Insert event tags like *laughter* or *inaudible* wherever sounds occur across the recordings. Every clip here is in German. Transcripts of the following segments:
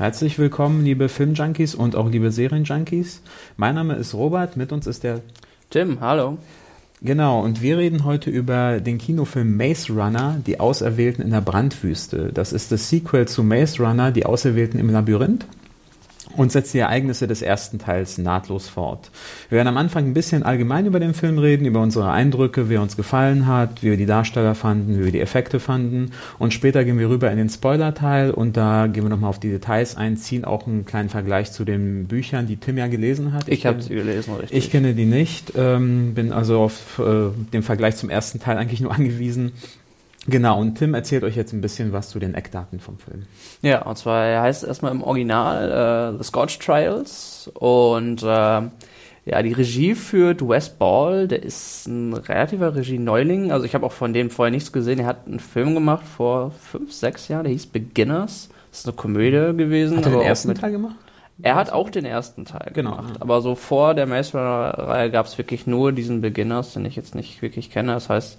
Herzlich willkommen, liebe Filmjunkies und auch liebe Serienjunkies. Mein Name ist Robert, mit uns ist der Tim, hallo. Genau, und wir reden heute über den Kinofilm Maze Runner, die Auserwählten in der Brandwüste. Das ist das Sequel zu Maze Runner, die Auserwählten im Labyrinth und setzt die Ereignisse des ersten Teils nahtlos fort. Wir werden am Anfang ein bisschen allgemein über den Film reden, über unsere Eindrücke, wie er uns gefallen hat, wie wir die Darsteller fanden, wie wir die Effekte fanden und später gehen wir rüber in den Spoiler-Teil und da gehen wir nochmal auf die Details ein, ziehen auch einen kleinen Vergleich zu den Büchern, die Tim ja gelesen hat. Ich, ich habe sie gelesen, richtig. Ich kenne die nicht, ähm, bin also auf äh, den Vergleich zum ersten Teil eigentlich nur *laughs* angewiesen. Genau, und Tim erzählt euch jetzt ein bisschen was zu den Eckdaten vom Film. Ja, und zwar er heißt erstmal im Original äh, The Scotch Trials und äh, ja, die Regie führt Wes Ball, der ist ein relativer Regie-Neuling. Also ich habe auch von dem vorher nichts gesehen. Er hat einen Film gemacht vor fünf, sechs Jahren, der hieß Beginners. Das ist eine Komödie gewesen. Hat er den ersten Teil gemacht? Er hat auch den ersten Teil genau, gemacht, aber so vor der Maze Runner-Reihe gab es wirklich nur diesen Beginners, den ich jetzt nicht wirklich kenne. Das heißt,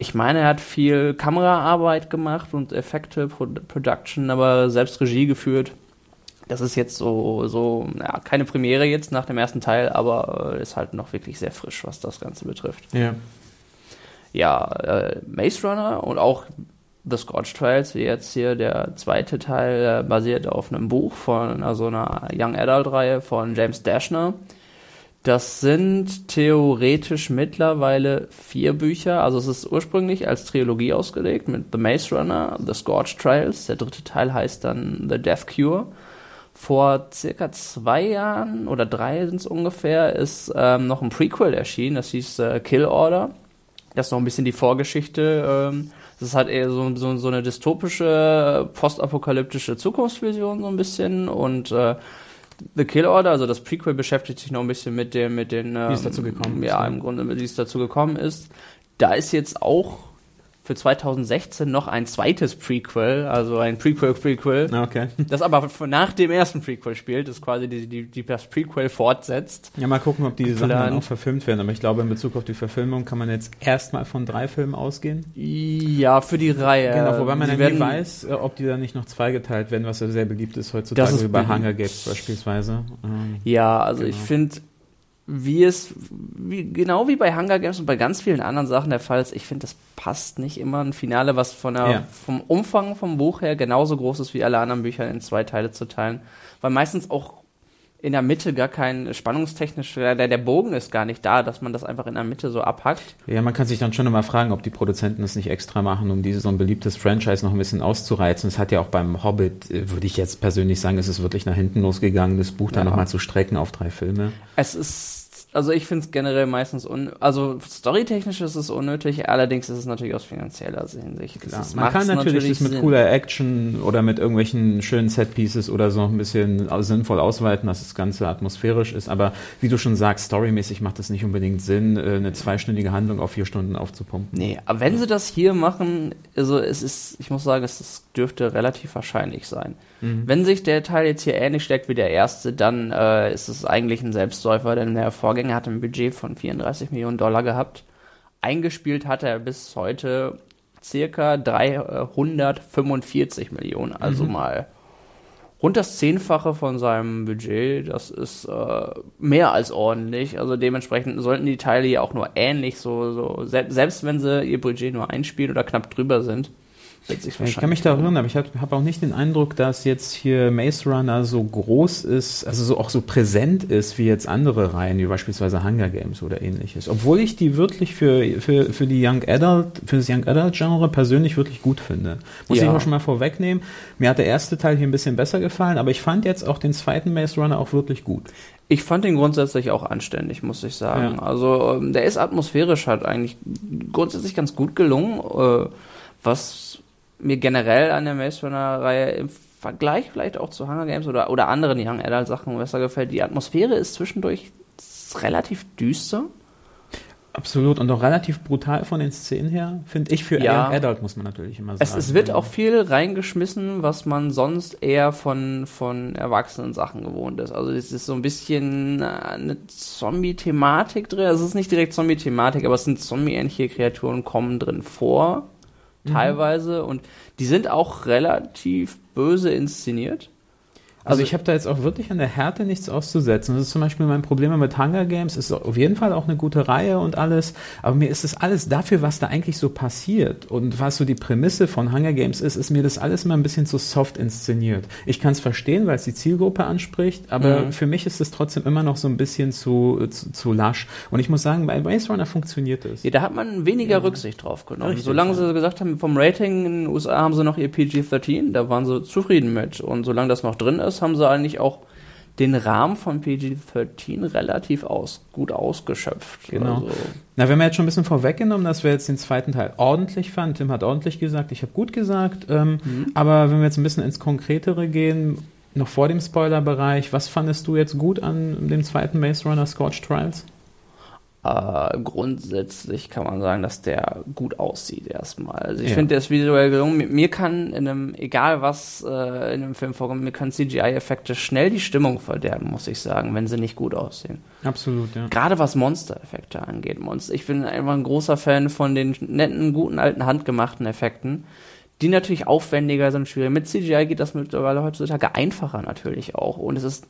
ich meine, er hat viel Kameraarbeit gemacht und Effekte, Pro Production, aber selbst Regie geführt. Das ist jetzt so, so, ja, keine Premiere jetzt nach dem ersten Teil, aber äh, ist halt noch wirklich sehr frisch, was das Ganze betrifft. Ja. Ja, äh, Maze Runner und auch The Scorch Trials, wie jetzt hier der zweite Teil, äh, basiert auf einem Buch von also einer Young Adult Reihe von James Dashner. Das sind theoretisch mittlerweile vier Bücher. Also es ist ursprünglich als Trilogie ausgelegt mit The Maze Runner, The Scorch Trials. Der dritte Teil heißt dann The Death Cure. Vor circa zwei Jahren oder drei sind es ungefähr, ist ähm, noch ein Prequel erschienen. Das hieß äh, Kill Order. Das ist noch ein bisschen die Vorgeschichte. Ähm, das ist halt eher so, so, so eine dystopische, postapokalyptische Zukunftsvision so ein bisschen und äh, The Kill Order, also das Prequel beschäftigt sich noch ein bisschen mit dem, mit den, wie es dazu gekommen ist. Ja, im Grunde, wie es dazu gekommen ist. Da ist jetzt auch für 2016 noch ein zweites Prequel, also ein Prequel-Prequel, okay. *laughs* das aber nach dem ersten Prequel spielt, das quasi die, die, die das Prequel fortsetzt. Ja, mal gucken, ob die Sachen dann auch verfilmt werden, aber ich glaube, in Bezug auf die Verfilmung kann man jetzt erstmal von drei Filmen ausgehen. Ja, für die Reihe. Genau, wobei man ja nie weiß, äh, ob die dann nicht noch zweigeteilt werden, was ja sehr beliebt ist heutzutage, ist wie bei Hunger Games beispielsweise. Ähm, ja, also genau. ich finde, wie es, wie, genau wie bei Hunger Games und bei ganz vielen anderen Sachen der Fall ist, ich finde, das passt nicht immer ein Finale, was von der, ja. vom Umfang vom Buch her genauso groß ist wie alle anderen Bücher in zwei Teile zu teilen. Weil meistens auch in der Mitte gar kein spannungstechnisch, der, der Bogen ist gar nicht da, dass man das einfach in der Mitte so abhackt. Ja, man kann sich dann schon immer fragen, ob die Produzenten das nicht extra machen, um dieses so ein beliebtes Franchise noch ein bisschen auszureizen. Es hat ja auch beim Hobbit, äh, würde ich jetzt persönlich sagen, es ist wirklich nach hinten losgegangen, das Buch ja. dann nochmal zu strecken auf drei Filme. Es ist also ich finde es generell meistens un also storytechnisch ist es unnötig, allerdings ist es natürlich aus finanzieller Hinsicht. Klar. Man kann natürlich, natürlich das mit Sinn. cooler Action oder mit irgendwelchen schönen Setpieces oder so ein bisschen sinnvoll ausweiten, dass das Ganze atmosphärisch ist, aber wie du schon sagst, storymäßig macht es nicht unbedingt Sinn, äh, eine zweistündige Handlung auf vier Stunden aufzupumpen. Nee, aber wenn sie das hier machen, also es ist, ich muss sagen, es ist, dürfte relativ wahrscheinlich sein. Mhm. Wenn sich der Teil jetzt hier ähnlich steckt wie der erste, dann äh, ist es eigentlich ein Selbstläufer, denn der Vorgänger hat ein Budget von 34 Millionen Dollar gehabt. Eingespielt hat er bis heute circa 345 Millionen, also mhm. mal rund das Zehnfache von seinem Budget. Das ist äh, mehr als ordentlich. Also dementsprechend sollten die Teile ja auch nur ähnlich so, so selbst wenn sie ihr Budget nur einspielen oder knapp drüber sind, ich kann mich da erinnern, aber ich habe hab auch nicht den Eindruck, dass jetzt hier Maze Runner so groß ist, also so, auch so präsent ist wie jetzt andere Reihen, wie beispielsweise Hunger Games oder ähnliches. Obwohl ich die wirklich für, für, für die Young Adult, für das Young Adult Genre persönlich wirklich gut finde. Muss ja. ich auch schon mal vorwegnehmen. Mir hat der erste Teil hier ein bisschen besser gefallen, aber ich fand jetzt auch den zweiten Maze Runner auch wirklich gut. Ich fand ihn grundsätzlich auch anständig, muss ich sagen. Ja. Also ähm, der ist atmosphärisch halt eigentlich grundsätzlich ganz gut gelungen. Äh, was mir generell an der Maze Runner-Reihe im Vergleich vielleicht auch zu Hunger Games oder, oder anderen Young Adult Sachen besser gefällt, die Atmosphäre ist zwischendurch relativ düster. Absolut und auch relativ brutal von den Szenen her, finde ich für Ja. Young Adult, muss man natürlich immer sagen. Es, es wird auch viel reingeschmissen, was man sonst eher von, von erwachsenen Sachen gewohnt ist. Also es ist so ein bisschen äh, eine Zombie-Thematik drin. Also es ist nicht direkt Zombie-Thematik, aber es sind Zombie-ähnliche Kreaturen kommen drin vor, teilweise. Und die sind auch relativ böse inszeniert. Also ich habe da jetzt auch wirklich an der Härte nichts auszusetzen. Das ist zum Beispiel mein Problem mit Hunger Games. Ist auf jeden Fall auch eine gute Reihe und alles. Aber mir ist das alles dafür, was da eigentlich so passiert und was so die Prämisse von Hunger Games ist, ist mir das alles immer ein bisschen zu soft inszeniert. Ich kann es verstehen, weil es die Zielgruppe anspricht, aber Mhm. für mich ist es trotzdem immer noch so ein bisschen zu, zu, zu lasch. Und ich muss sagen, bei Maze Runner funktioniert es. Ja, da hat man weniger Rücksicht drauf genommen. Richtig, solange ja. sie gesagt haben, vom Rating in den USA haben sie noch ihr PG-13, da waren sie zufrieden mit. Und solange das noch drin ist, haben sie eigentlich auch den Rahmen von PG-13 relativ aus, gut ausgeschöpft. Genau. Also, Na, wir haben ja jetzt schon ein bisschen vorweggenommen, dass wir jetzt den zweiten Teil ordentlich fanden. Tim hat ordentlich gesagt, ich habe gut gesagt. Ähm, Aber wenn wir jetzt ein bisschen ins Konkretere gehen, noch vor dem Spoilerbereich, was fandest du jetzt gut an dem zweiten Maze Runner Scorch Trials? Äh, grundsätzlich kann man sagen, dass der gut aussieht erstmal. Also ich Ja. finde, der ist visuell gelungen. Mir- kann in einem, egal was äh, in einem Film vorkommt, mir können CGI-Effekte schnell die Stimmung verderben, muss ich sagen, wenn sie nicht gut aussehen. Absolut, ja. Gerade was Monster-Effekte angeht. Monster, ich bin einfach ein großer Fan von den netten, guten, alten, handgemachten Effekten, die natürlich aufwendiger sind, schwieriger. Mit CGI geht das mittlerweile heutzutage einfacher natürlich auch. Und es ist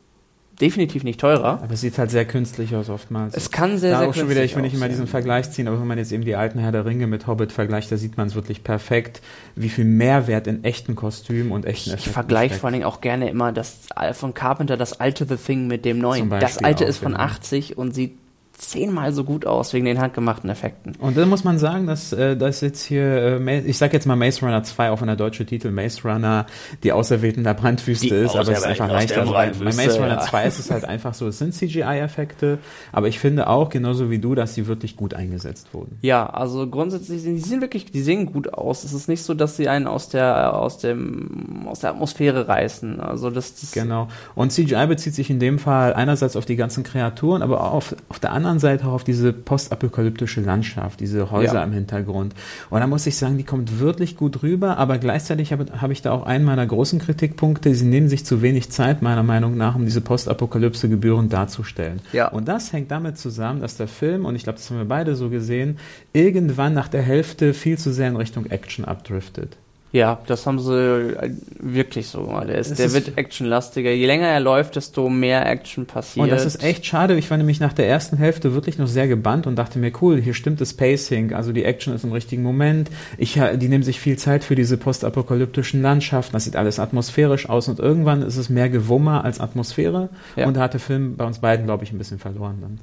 definitiv nicht teurer. Aber es sieht halt sehr künstlich aus oftmals. Es kann sehr, da sehr auch schon wieder, ich will künstlich nicht immer diesen. Vergleich ziehen, aber wenn man jetzt eben die alten Herr der Ringe mit Hobbit vergleicht, da sieht man es wirklich perfekt, wie viel Mehrwert in echten Kostümen und echten Ich Effekten vergleiche steckt. vor allen Dingen auch gerne immer das von Carpenter, das alte The Thing mit dem neuen. Das alte auch, ist von genau. 80 und sieht zehnmal so gut aus wegen den handgemachten Effekten. Und dann muss man sagen, dass, äh, dass jetzt hier, äh, ich sag jetzt mal Maze Runner 2, auch wenn der deutsche Titel Maze Runner, die Auserwählten der Brandwüste Die ist, aber es ist einfach leichter. der Bei Brandwüste, Maze Runner ja. 2 ist es halt *laughs* einfach so, es sind CGI-Effekte, aber ich finde auch, genauso wie du, dass sie wirklich gut eingesetzt wurden. Ja, also grundsätzlich, sind- die sehen wirklich, die sehen gut aus. Es ist nicht so, dass sie einen aus der, aus dem, aus der Atmosphäre reißen. Also das, das Genau. Und CGI bezieht sich in dem Fall einerseits auf die ganzen Kreaturen, aber auch auf, auf der anderen Seite auch auf diese postapokalyptische Landschaft, diese Häuser Ja. im Hintergrund. Und da muss ich sagen, die kommt wirklich gut rüber, aber gleichzeitig habe habe ich da auch einen meiner großen Kritikpunkte. Sie nehmen sich zu wenig Zeit, meiner Meinung nach, um diese Postapokalypse gebührend darzustellen. Ja. Und das hängt damit zusammen, dass der Film, und ich glaube, das haben wir beide so gesehen, irgendwann nach der Hälfte viel zu sehr in Richtung Action abdriftet. Ja, das haben sie äh, wirklich so gemacht. Der, ist, der wird actionlastiger. Je länger er läuft, desto mehr Action passiert. Und das ist echt schade. Ich war nämlich nach der ersten Hälfte wirklich noch sehr gebannt und dachte mir, cool, hier stimmt das Pacing. Also die Action ist im richtigen Moment. Ich, ha- die nehmen sich viel Zeit für diese postapokalyptischen Landschaften. Das sieht alles atmosphärisch aus und irgendwann ist es mehr Gewummer als Atmosphäre. Ja. Und da hat der Film bei uns beiden, glaube ich, ein bisschen verloren dann.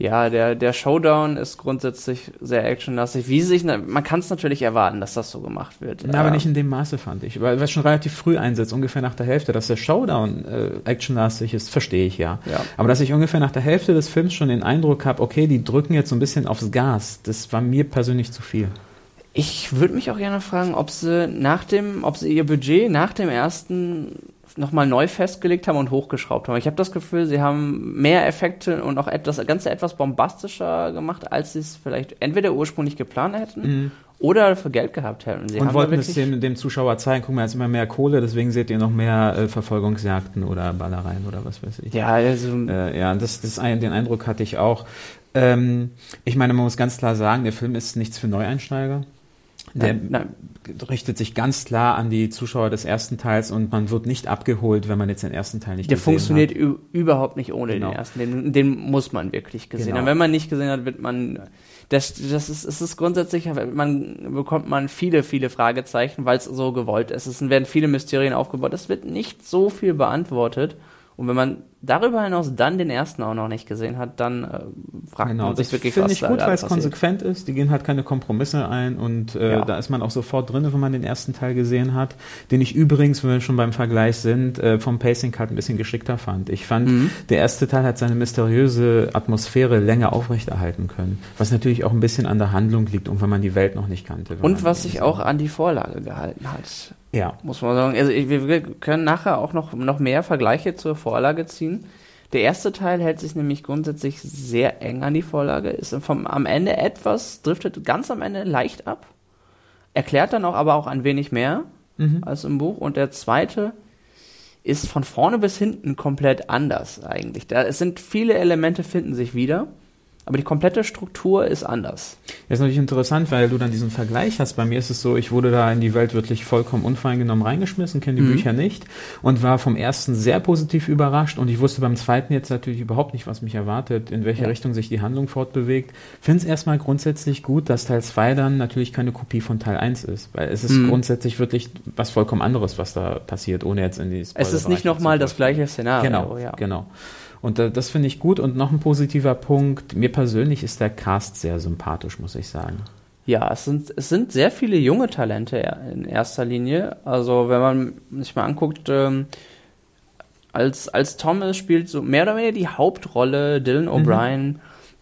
Ja, der, der Showdown ist grundsätzlich sehr actionlastig. Wie sich, man kann es natürlich erwarten, dass das so gemacht wird. Na, aber Ähm, nicht in dem Maße, fand ich. Weil es schon relativ früh einsetzt, ungefähr nach der Hälfte. Dass der Showdown äh, actionlastig ist, verstehe ich ja. Ja. Aber dass ich ungefähr nach der Hälfte des Films schon den Eindruck habe, okay, die drücken jetzt so ein bisschen aufs Gas, das war mir persönlich zu viel. Ich würde mich auch gerne fragen, ob sie nach dem, ob sie ihr Budget nach dem ersten nochmal neu festgelegt haben und hochgeschraubt haben. Ich habe das Gefühl, sie haben mehr Effekte und auch et- das Ganze etwas bombastischer gemacht, als sie es vielleicht entweder ursprünglich geplant hätten oder für Geld gehabt hätten. Sie und wollten es dem, dem Zuschauer zeigen, guck mal, jetzt immer mehr Kohle, deswegen seht ihr noch mehr äh, Verfolgungsjagden oder Ballereien oder was weiß ich. ja, also, Äh, ja, das, das ein, den Eindruck hatte ich auch. Ähm, ich meine, man muss ganz klar sagen, der Film ist nichts für Neueinsteiger. Der nein, nein, richtet sich ganz klar an die Zuschauer des ersten Teils und man wird nicht abgeholt, wenn man jetzt den ersten Teil nicht der gesehen funktioniert hat. ü- überhaupt nicht ohne Genau. den ersten. Den, den muss man wirklich gesehen Genau. haben. Wenn man nicht gesehen hat, wird man das, das ist, es ist grundsätzlich, man bekommt man viele, viele Fragezeichen, weil es so gewollt ist. Es werden viele Mysterien aufgebaut. Es wird nicht so viel beantwortet. Und wenn man darüber hinaus dann den ersten auch noch nicht gesehen hat, dann äh, fragt Genau, man sich wirklich, finde was ich da gut, weil es konsequent ist. Die gehen halt keine Kompromisse ein und äh, Ja. da ist man auch sofort drin, wenn man den ersten Teil gesehen hat. Den ich übrigens, wenn wir schon beim Vergleich sind, äh, vom Pacing halt ein bisschen geschickter fand. Ich fand, Mhm. der erste Teil hat seine mysteriöse Atmosphäre länger aufrechterhalten können. Was natürlich auch ein bisschen an der Handlung liegt und wenn man die Welt noch nicht kannte. Und was sich auch an die Vorlage gehalten hat. Ja. muss man sagen. Also ich- wir wir können nachher auch noch, noch mehr Vergleiche zur Vorlage ziehen. Der erste Teil hält sich nämlich grundsätzlich sehr eng an die Vorlage, ist vom, am Ende etwas, driftet ganz am Ende leicht ab, erklärt dann auch aber auch ein wenig mehr Mhm. als im Buch. Und der zweite ist von vorne bis hinten komplett anders eigentlich. Da, es sind viele Elemente finden sich wieder, aber die komplette Struktur ist anders. Das ist natürlich interessant, weil du dann diesen Vergleich hast. Bei mir ist es so, ich wurde da in die Welt wirklich vollkommen unvoreingenommen reingeschmissen, kenne die Mhm. Bücher nicht und war vom ersten sehr positiv überrascht und ich wusste beim zweiten jetzt natürlich überhaupt nicht, was mich erwartet, in welche Ja. Richtung sich die Handlung fortbewegt. Finde es erstmal grundsätzlich gut, dass Teil 2 dann natürlich keine Kopie von Teil 1 ist, weil es ist Mhm. grundsätzlich wirklich was vollkommen anderes, was da passiert, ohne jetzt in die Es ist nicht nochmal das gleiche Szenario. Genau, ja. genau. Und äh, das finde ich gut. Und noch ein positiver Punkt, mir persönlich ist der Cast sehr sympathisch, muss ich sagen. Ja, es sind, es sind sehr viele junge Talente in erster Linie. Also wenn man sich mal anguckt, ähm, als, als Thomas spielt so mehr oder weniger die Hauptrolle Dylan O'Brien.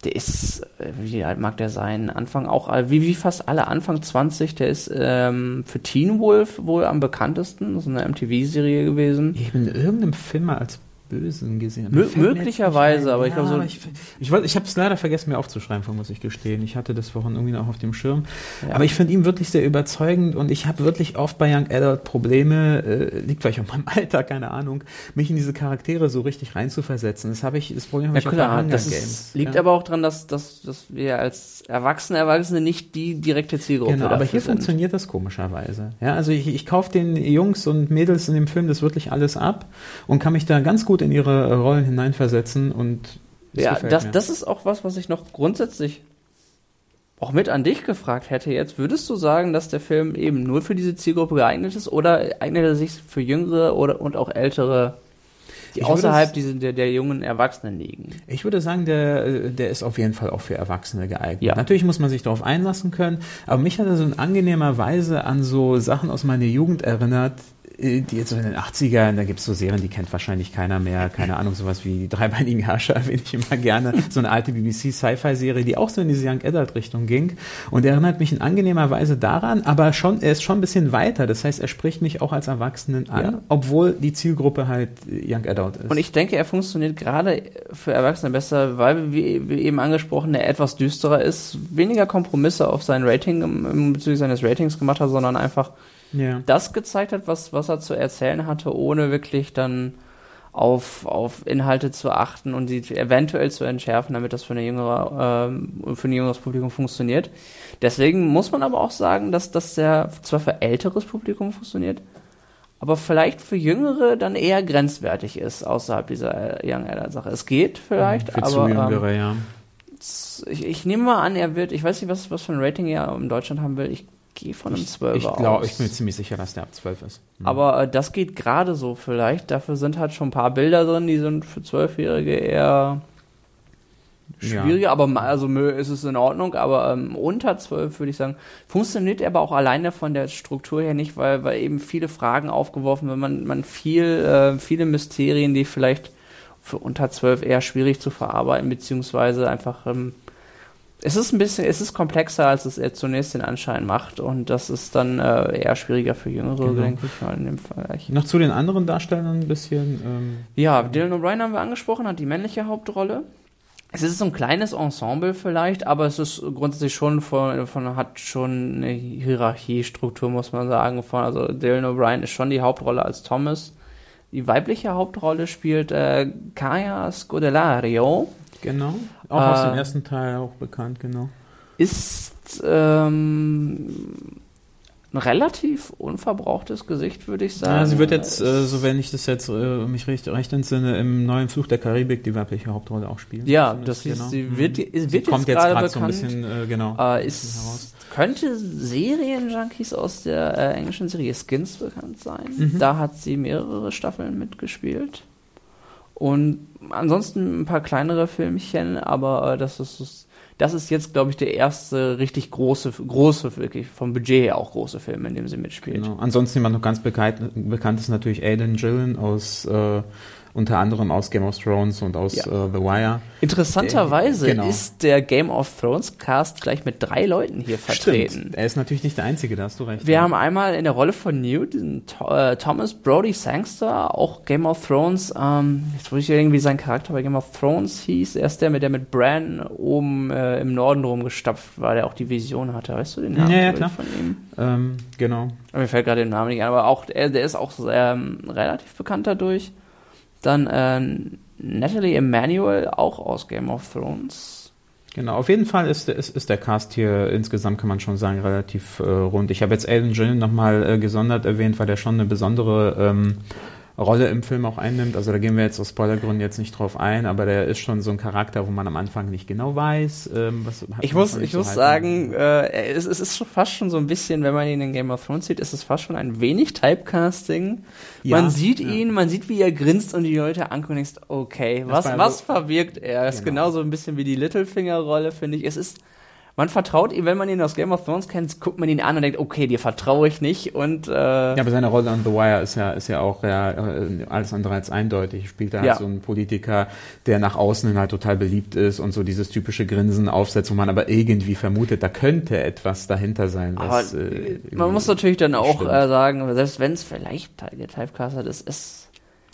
Der ist, äh, wie alt mag der sein? Anfang auch, äh, wie, wie fast alle Anfang 20. Der ist ähm, für Teen Wolf wohl am bekanntesten. Das ist eine MTV-Serie gewesen. Ich habe in irgendeinem Film als Bösen gesehen. Mö- möglicherweise, aber ich glaube so- Ich, ich, ich habe es leider vergessen, mir aufzuschreiben, muss ich gestehen. Ich hatte das vorhin irgendwie noch auf dem Schirm. Ja. Aber ich finde ihn wirklich sehr überzeugend und ich habe wirklich oft bei Young Adult Probleme, äh, liegt vielleicht auch *laughs* meinem Alter, keine Ahnung, mich in diese Charaktere so richtig reinzuversetzen. Das habe ich, das Problem habe Ja ich auch klar, Hunger das Games. ist, liegt ja. aber auch daran, dass, dass, dass wir als Erwachsene, Erwachsene nicht die direkte Zielgruppe Genau, aber hier sind. funktioniert das komischerweise. Ja, also ich, ich kaufe den Jungs und Mädels in dem Film das wirklich alles ab und kann mich da ganz gut in ihre Rollen hineinversetzen und es Ja, das, mir. das ist auch was, was ich noch grundsätzlich auch mit an dich gefragt hätte jetzt. Würdest du sagen, dass der Film eben nur für diese Zielgruppe geeignet ist oder eignet er sich für jüngere oder und auch ältere, die Ich außerhalb es- diese, der, der jungen Erwachsenen liegen? Ich würde sagen, der, äh, der ist auf jeden Fall auch für Erwachsene geeignet. Ja. Natürlich muss man sich darauf einlassen können, aber mich hat er so in angenehmer Weise an so Sachen aus meiner Jugend erinnert, äh, die jetzt so in den 80ern, da gibt es so Serien, die kennt wahrscheinlich keiner mehr, keine Ahnung, sowas wie die dreibeinigen Herrscher *laughs* erwähne ich immer gerne, so eine alte BBC-Sci-Fi-Serie, die auch so in diese Young Adult-Richtung ging und er erinnert mich in angenehmer Weise daran, aber schon, er ist schon ein bisschen weiter, das heißt, er spricht mich auch als Erwachsenen an, Ja. obwohl die Zielgruppe halt äh, Young Adult ist. Und ich denke, er funktioniert gerade für Erwachsene besser, weil, wie, wie eben angesprochen, er etwas düsterer ist, weniger Kompromisse auf sein Rating, bezüglich seines Ratings gemacht hat, sondern einfach ja. das gezeigt hat, was, was er zu erzählen hatte, ohne wirklich dann auf, auf Inhalte zu achten und sie eventuell zu entschärfen, damit das für, eine jüngere, ähm, für ein jüngeres Publikum funktioniert. Deswegen muss man aber auch sagen, dass das sehr zwar für älteres Publikum funktioniert, aber vielleicht für Jüngere dann eher grenzwertig ist außerhalb dieser äh, Young Adult Sache. Es geht vielleicht, Für aber zu ähm, Jüngere, ja. ich, ich nehme mal an, er wird, ich weiß nicht, was, was für ein Rating er in Deutschland haben will. Ich gehe von einem 12 Ich aus. glaube, ich bin mir ziemlich sicher, dass der ab 12 ist. Mhm. Aber äh, das geht gerade so vielleicht. Dafür sind halt schon ein paar Bilder drin, die sind für Zwölfjährige eher schwieriger. Aber ma- also ist es in Ordnung. Aber ähm, unter zwölf würde ich sagen, funktioniert er aber auch alleine von der Struktur her nicht, weil, weil eben viele Fragen aufgeworfen werden. Man, man viel, äh, viele Mysterien, die vielleicht für unter zwölf eher schwierig zu verarbeiten, beziehungsweise einfach ähm, es ist ein bisschen, es ist komplexer, als es er zunächst den Anschein macht und das ist dann äh, eher schwieriger für Jüngere, Genau. denke ich mal, in dem Vergleich. Noch zu den anderen Darstellern ein bisschen. Ähm, Ja, Dylan O'Brien haben wir angesprochen, hat die männliche Hauptrolle. Es ist so ein kleines Ensemble vielleicht, aber es ist grundsätzlich schon von, von hat schon eine Hierarchiestruktur, muss man sagen. Von, also Dylan O'Brien ist schon die Hauptrolle als Thomas. Die weibliche Hauptrolle spielt äh, Kaya Scodelario. Genau. Auch aus Äh, dem ersten Teil auch bekannt, genau. Ist ähm, ein relativ unverbrauchtes Gesicht, würde ich sagen. Ja, sie wird jetzt, äh, so wenn ich das jetzt äh, mich recht, recht entsinne, im neuen Fluch der Karibik die weibliche Hauptrolle auch spielen. Ja, das ist, genau. sie Mhm. wird, wird Sie jetzt kommt jetzt gerade so ein bisschen, äh, genau. Äh, ist, könnte Serienjunkies aus der äh, englischen Serie Skins bekannt sein. Mhm. Da hat sie mehrere Staffeln mitgespielt. Und ansonsten ein paar kleinere Filmchen, aber äh, das ist, das ist jetzt, glaube ich, der erste richtig große, große, wirklich vom Budget her auch große Film, in dem sie mitspielt. Genau. Ansonsten jemand noch ganz bekannt, bekannt ist natürlich Aidan Gillen aus äh, unter anderem aus Game of Thrones und aus ja. uh, The Wire. Interessanterweise genau. ist der Game of Thrones Cast gleich mit drei Leuten hier vertreten. Stimmt. Er ist natürlich nicht der Einzige, da hast du recht. Wir ja. haben einmal in der Rolle von Newt äh, Thomas Brody Sangster, auch Game of Thrones, ähm, jetzt weiß ich irgendwie sein Charakter bei Game of Thrones hieß. Er ist der, mit der mit Bran oben äh, im Norden rumgestapft war, der auch die Vision hatte. Weißt du den Namen ja, ja, klar. von ihm? Ähm, genau. Mir fällt gerade der Name nicht ein, aber auch er, der ist auch ähm, relativ bekannt dadurch. Dann äh, Natalie Emanuel, auch aus Game of Thrones. Genau, auf jeden Fall ist, ist, ist der Cast hier insgesamt, kann man schon sagen, relativ äh, rund. Ich habe jetzt Aiden Gillen nochmal äh, gesondert erwähnt, weil der schon eine besondere ähm, Rolle im Film auch einnimmt. Also da gehen wir jetzt aus Spoilergründen jetzt nicht drauf ein, aber der ist schon so ein Charakter, wo man am Anfang nicht genau weiß, ähm, was Ich muss, ich muss sagen, äh, es, es, ist fast schon so ein bisschen, wenn man ihn in Game of Thrones sieht, ist es fast schon ein wenig Typecasting. Ja, man sieht ja. ihn, man sieht, wie er grinst und die Leute angucken und denkst, okay, was, was verwirkt er? Genau. Ist genauso ein bisschen wie die Littlefinger-Rolle, finde ich. Es ist man vertraut ihm, wenn man ihn aus Game of Thrones kennt, guckt man ihn an und denkt, okay, dir vertraue ich nicht und äh Ja, aber seine Rolle on The Wire ist ja, ist ja auch ja, äh, alles andere als eindeutig. Spielt da halt ja. so einen Politiker, der nach außen halt total beliebt ist und so dieses typische Grinsen aufsetzt, wo man aber irgendwie vermutet, da könnte etwas dahinter sein. Was, aber äh, man muss natürlich dann auch äh, sagen, selbst wenn es vielleicht getypecastet ist, es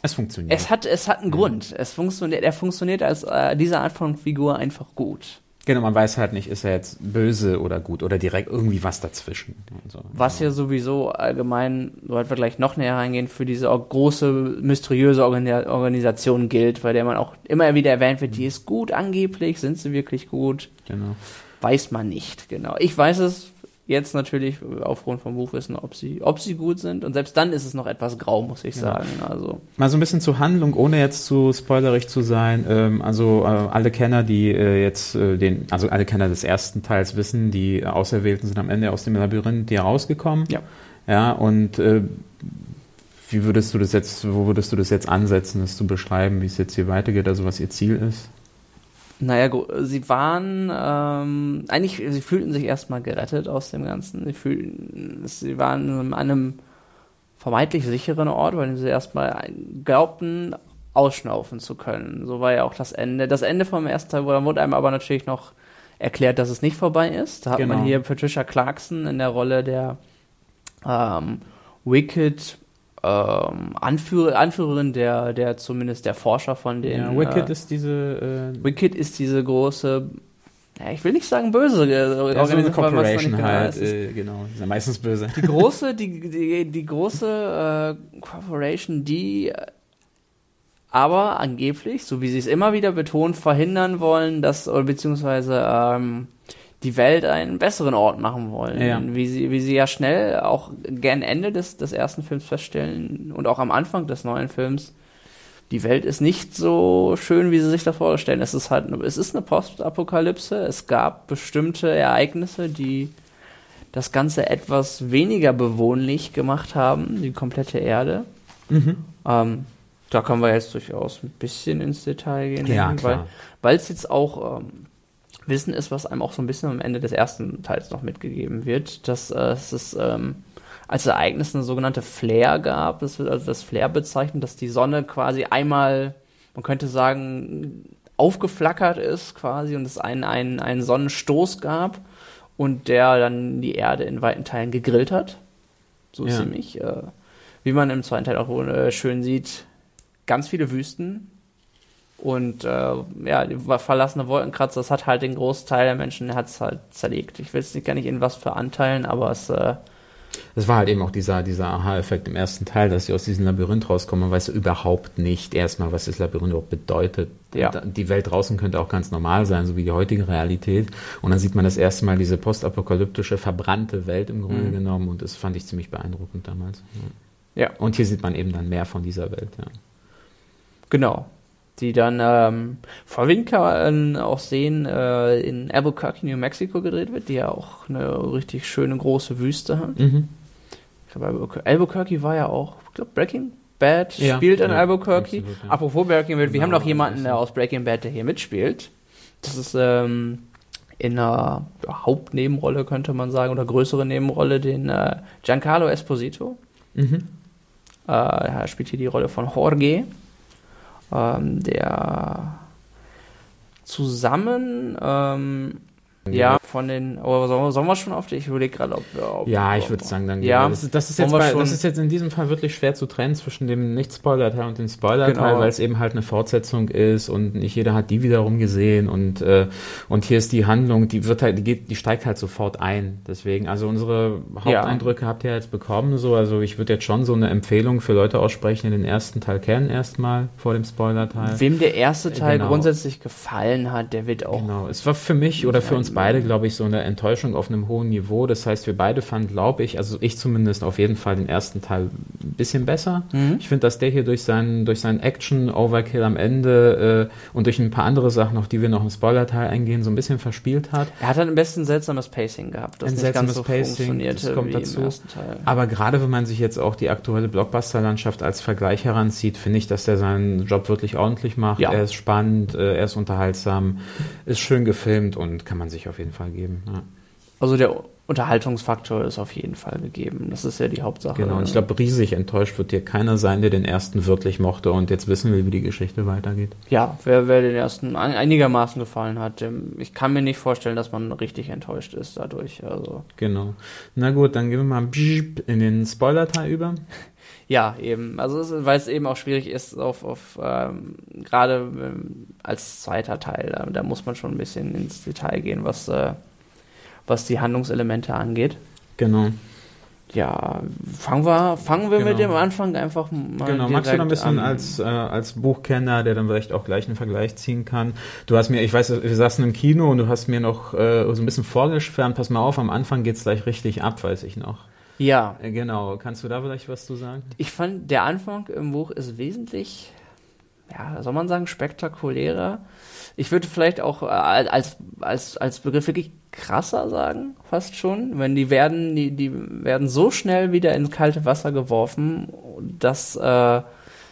es funktioniert. Es hat, es hat einen Grund. Es funktioniert, er funktioniert als äh, diese Art von Figur einfach gut. Genau, man weiß halt nicht, ist er jetzt böse oder gut oder direkt irgendwie was dazwischen. So. Was ja sowieso allgemein, soweit wir gleich noch näher reingehen, für diese große, mysteriöse Organisation gilt, bei der man auch immer wieder erwähnt wird, die ist gut angeblich, sind sie wirklich gut? Genau. Weiß man nicht, genau. Ich weiß es Jetzt natürlich aufgrund vom Buchwissen, ob sie, ob sie gut sind. Und selbst dann ist es noch etwas grau, muss ich sagen. Ja. Also. Mal so ein bisschen zur Handlung, ohne jetzt zu spoilerig zu sein. Ähm, also äh, alle Kenner, die äh, jetzt äh, den, also alle Kenner des ersten Teils wissen, die Auserwählten sind am Ende aus dem Labyrinth hier rausgekommen. Ja. Ja, und äh, wie würdest du das jetzt, wo würdest du das jetzt ansetzen, das zu beschreiben, wie es jetzt hier weitergeht, also was ihr Ziel ist? Naja, sie waren ähm, eigentlich, sie fühlten sich erstmal gerettet aus dem Ganzen. Sie fühlten, sie waren an einem vermeintlich sicheren Ort, weil sie erstmal glaubten, ausschnaufen zu können. So war ja auch das Ende. Das Ende vom ersten Teil, wurde einem aber natürlich noch erklärt, dass es nicht vorbei ist. Da hat genau. man hier Patricia Clarkson in der Rolle der ähm, Wicked ähm, Anführer, Anführerin der, der zumindest der Forscher von den. Ja, Wicked äh, ist diese. Äh, Wicked ist diese große. Ja, ich will nicht sagen böse äh, ja, so Corporation genau halt, äh, genau, ist ja meistens böse. Die große, *laughs* die, die, die große äh, Corporation, die aber angeblich, so wie sie es immer wieder betont, verhindern wollen, dass, oder beziehungsweise ähm, die Welt einen besseren Ort machen wollen. Ja. Wie, sie, wie sie ja schnell auch gern Ende des, des ersten Films feststellen und auch am Anfang des neuen Films, die Welt ist nicht so schön, wie sie sich das vorstellen. Es ist halt, es ist eine Postapokalypse. Es gab bestimmte Ereignisse, die das Ganze etwas weniger bewohnlich gemacht haben, die komplette Erde. Mhm. Ähm, da können wir jetzt durchaus ein bisschen ins Detail gehen, ja, weil es jetzt auch ähm, Wissen ist, was einem auch so ein bisschen am Ende des ersten Teils noch mitgegeben wird, dass äh, es ist, ähm, als Ereignis eine sogenannte Flare gab. Das wird also das Flare bezeichnet, dass die Sonne quasi einmal, man könnte sagen, aufgeflackert ist quasi und es einen, einen, einen Sonnenstoß gab und der dann die Erde in weiten Teilen gegrillt hat. So ja. ziemlich. Äh, wie man im zweiten Teil auch äh, schön sieht, ganz viele Wüsten, und äh, ja, die verlassene Wolkenkratzer, das hat halt den Großteil der Menschen hat es halt zerlegt. Ich will es nicht gar nicht in was für Anteilen, aber es. Äh, das war halt eben auch dieser, dieser Aha-Effekt im ersten Teil, dass sie aus diesem Labyrinth rauskommen. Man weiß überhaupt nicht erstmal, was das Labyrinth überhaupt bedeutet. Ja. Die Welt draußen könnte auch ganz normal sein, so wie die heutige Realität. Und dann sieht man das erste Mal diese postapokalyptische, verbrannte Welt im Grunde mhm. genommen. Und das fand ich ziemlich beeindruckend damals. Ja. ja. Und hier sieht man eben dann mehr von dieser Welt. Ja. Genau die dann ähm, vorwiegend kann man auch sehen, äh, in Albuquerque, New Mexico gedreht wird, die ja auch eine richtig schöne große Wüste hat. Mhm. Ich glaube, Albuquerque war ja auch, ich glaube, Breaking Bad Ja, spielt in ja, Albuquerque. absolut, ja. Apropos Breaking Bad, wir Genau, haben noch jemanden, der aus Breaking Bad, der hier mitspielt. Das ist ähm, in einer Hauptnebenrolle, könnte man sagen, oder größere Nebenrolle, den äh, Giancarlo Esposito. Mhm. Äh, er spielt hier die Rolle von Jorge, ähm, der zusammen, ähm, ja, von den, oh, sollen, wir, sollen wir schon auf die, ich überlege gerade, ob wir, ob, Ja, ich würde sagen, dann Ja, das ist, das, ist jetzt bei, das ist jetzt in diesem Fall wirklich schwer zu trennen zwischen dem Nicht-Spoiler-Teil und dem Spoiler-Teil, Genau. weil es eben halt eine Fortsetzung ist und nicht jeder hat die wiederum gesehen und, äh, und hier ist die Handlung, die wird halt, die, geht, die steigt halt sofort ein. Deswegen, also unsere Haupteindrücke habt ihr jetzt bekommen, so, also ich würde jetzt schon so eine Empfehlung für Leute aussprechen, die den ersten Teil kennen erstmal vor dem Spoiler-Teil. Wem der erste Teil Genau. grundsätzlich gefallen hat, der wird auch Genau, es war für mich oder für uns beide, glaube ich, so eine Enttäuschung auf einem hohen Niveau. Das heißt, wir beide fanden, glaube ich, also ich zumindest auf jeden Fall den ersten Teil ein bisschen besser. Mhm. Ich finde, dass der hier durch seinen, durch seinen Action-Overkill am Ende äh, und durch ein paar andere Sachen, auf die wir noch im Spoiler-Teil eingehen, so ein bisschen verspielt hat. Er hat dann am besten seltsames Pacing gehabt, das Ein nicht ganz seltsames so Pacing, das kommt dazu. Aber gerade wenn man sich jetzt auch die aktuelle Blockbuster-Landschaft als Vergleich heranzieht, finde ich, dass der seinen Job wirklich ordentlich macht. Ja. Er ist spannend, äh, er ist unterhaltsam, ist schön gefilmt und kann man sich auf jeden Fall geben. Ja. Also der Unterhaltungsfaktor ist auf jeden Fall gegeben. Das ist ja die Hauptsache. Genau, und ich glaube, riesig enttäuscht wird dir keiner sein, der den ersten wirklich mochte und jetzt wissen will, wie die Geschichte weitergeht. Ja, wer, wer den ersten ein- einigermaßen gefallen hat, dem, ich kann mir nicht vorstellen, dass man richtig enttäuscht ist dadurch. Also Genau. Na gut, dann gehen wir mal in den Spoiler-Teil über. Ja, eben. Also es, weil es eben auch schwierig ist, auf, auf ähm, gerade ähm, als zweiter Teil, da, da muss man schon ein bisschen ins Detail gehen, was, äh, was die Handlungselemente angeht. Genau. Ja, fangen wir, fangen wir mit Genau. dem Anfang einfach mal Genau, magst du noch ein bisschen an. als, äh, als Buchkenner, der dann vielleicht auch gleich einen Vergleich ziehen kann. Du hast mir, ich weiß, wir saßen im Kino und du hast mir noch äh, so ein bisschen vorgeschwärmt, pass mal auf, am Anfang geht's gleich richtig ab, weiß ich noch. Ja, Äh, genau, kannst du da vielleicht was zu sagen? ich fand, der Anfang im Buch ist wesentlich, ja, soll man sagen, spektakulärer. Ich würde vielleicht auch äh, als, als, als Begriff wirklich krasser sagen, fast schon. Wenn die werden, die, die werden so schnell wieder ins kalte Wasser geworfen, dass, äh,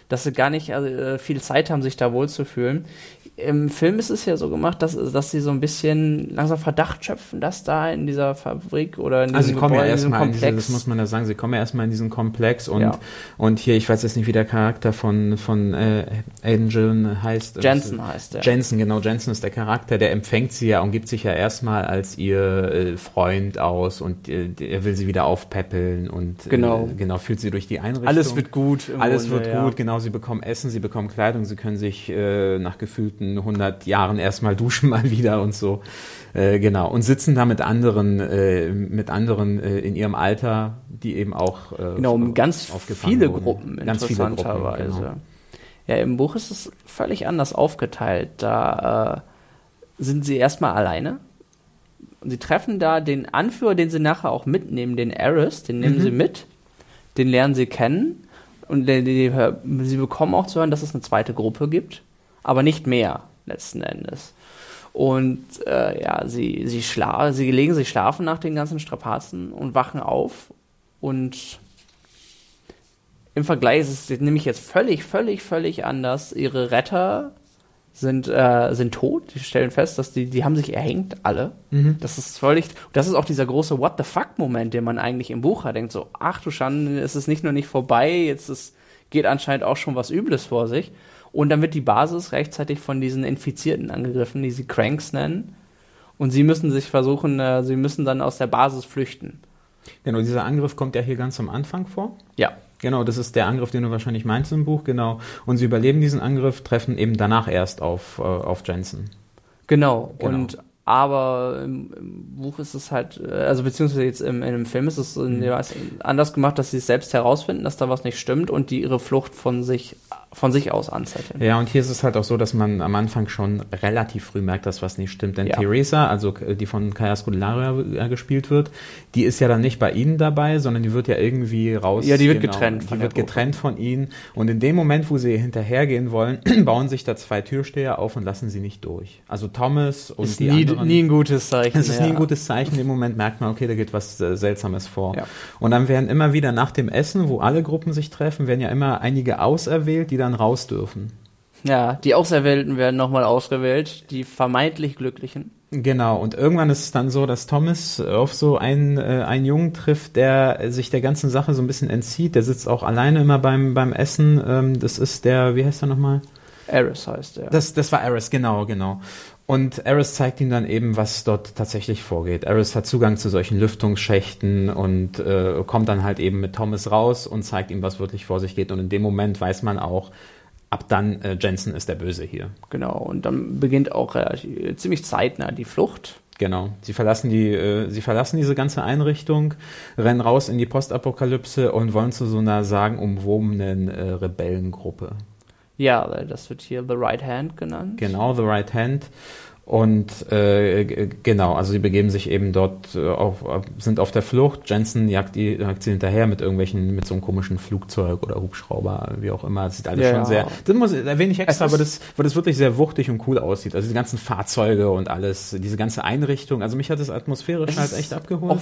dass sie gar nicht äh, viel Zeit haben, sich da wohlzufühlen. Im Film ist es ja so gemacht, dass, dass sie so ein bisschen langsam Verdacht schöpfen, dass da in dieser Fabrik oder in diesem Also sie kommen ja Gebäude, in diesem erstmal in diese, Komplex das muss man ja sagen, sie kommen ja erstmal in diesen Komplex und, Ja. und hier, ich weiß jetzt nicht, wie der Charakter von, von äh, Angel heißt. Jensen heißt der. Jensen, genau, Jensen ist der Charakter, der empfängt sie ja und gibt sich ja erstmal als ihr äh, Freund aus und äh, er will sie wieder aufpäppeln und Genau. äh, genau führt sie durch die Einrichtung. Alles wird gut. Alles Grunde, wird ja. gut, genau. Sie bekommen Essen, sie bekommen Kleidung, sie können sich äh, nach gefühlten 100 Jahren erstmal duschen mal wieder und so. Äh, genau. Und sitzen da mit anderen, äh, mit anderen äh, in ihrem Alter, die eben auch äh, Genau, um ganz viele wurden. Gruppen, Ganz viele Gruppen, interessanterweise. genau. Ja, im Buch ist es völlig anders aufgeteilt. Da äh, sind sie erstmal alleine. Und sie treffen da den Anführer, den sie nachher auch mitnehmen, den Eris, den nehmen Mhm. sie mit, den lernen sie kennen. Und sie bekommen auch zu hören, dass es eine zweite Gruppe gibt, aber nicht mehr, letzten Endes. Und äh, ja, sie, sie, schla sie legen sich schlafen nach den ganzen Strapazen und wachen auf. Und im Vergleich ist es nämlich jetzt völlig, völlig, völlig anders. Ihre Retter sind, äh, sind tot. Die stellen fest, dass die, die haben sich erhängt, alle. Mhm. Das ist völlig, das ist auch dieser große What the fuck-Moment, den man eigentlich im Buch hat. Denkt so, ach du Schande, es ist nicht nur nicht vorbei, jetzt ist, geht anscheinend auch schon was Übles vor sich. Und dann wird die Basis rechtzeitig von diesen Infizierten angegriffen, die sie Cranks nennen. Und sie müssen sich versuchen, äh, sie müssen dann aus der Basis flüchten. Genau, dieser Angriff kommt ja hier ganz am Anfang vor. Ja. Genau, das ist der Angriff, den du wahrscheinlich meinst im Buch, genau. Und sie überleben diesen Angriff, treffen eben danach erst auf, äh, auf Jensen. Genau. Genau. Und aber im, im Buch ist es halt, äh, also beziehungsweise jetzt im, in dem Film ist es Weise anders gemacht, dass sie es selbst herausfinden, dass da was nicht stimmt und die ihre Flucht von sich von sich aus anzetteln. Ja, und hier ist es halt auch so, dass man am Anfang schon relativ früh merkt, dass was nicht stimmt. Denn Ja. Theresa, also die von Kaya Scodelario äh, gespielt wird, die ist ja dann nicht bei ihnen dabei, sondern die wird ja irgendwie raus. Ja, die wird getrennt Die wird getrennt von ihnen. Und in dem Moment, wo sie hinterhergehen wollen, *clears throat* bauen sich da zwei Türsteher auf und lassen sie nicht durch. Also Thomas und Ist die anderen. nie ein gutes Zeichen. Es ist ja. nie ein gutes Zeichen. Im Moment merkt man, okay, da geht was äh, Seltsames vor. Ja. Und dann werden immer wieder nach dem Essen, wo alle Gruppen sich treffen, werden ja immer einige auserwählt, die dann raus dürfen. Ja, die Auserwählten werden nochmal ausgewählt, die vermeintlich Glücklichen. Genau, und irgendwann ist es dann so, dass Thomas auf so einen, äh, einen Jungen trifft, der sich der ganzen Sache so ein bisschen entzieht. Der sitzt auch alleine immer beim, beim Essen. Ähm, das ist der, wie heißt er nochmal? Eris heißt er. Das, das war Eris, genau, genau. Und Eris zeigt ihm dann eben, was dort tatsächlich vorgeht. Eris hat Zugang zu solchen Lüftungsschächten und äh, kommt dann halt eben mit Thomas raus und zeigt ihm, was wirklich vor sich geht. Und in dem Moment weiß man auch, ab dann äh, Jensen ist der Böse hier. Genau, und dann beginnt auch relativ, ziemlich zeitnah die Flucht. Genau. Sie verlassen die, äh, sie verlassen diese ganze Einrichtung, rennen raus in die Postapokalypse und wollen zu so einer sagenumwobenen äh, Rebellengruppe. Ja, das wird hier The Right Hand genannt. Genau, The Right Hand. Und äh, genau, also sie begeben sich eben dort äh, auf, sind auf der Flucht. Jensen jagt, die, jagt sie hinterher mit irgendwelchen, mit so einem komischen Flugzeug oder Hubschrauber, wie auch immer. Das sieht alles Ja. schon sehr. Das muss erwähne ich extra, ist- das, weil das wirklich sehr wuchtig und cool aussieht. Also die ganzen Fahrzeuge und alles, diese ganze Einrichtung. Also mich hat das atmosphärisch halt echt abgeholt.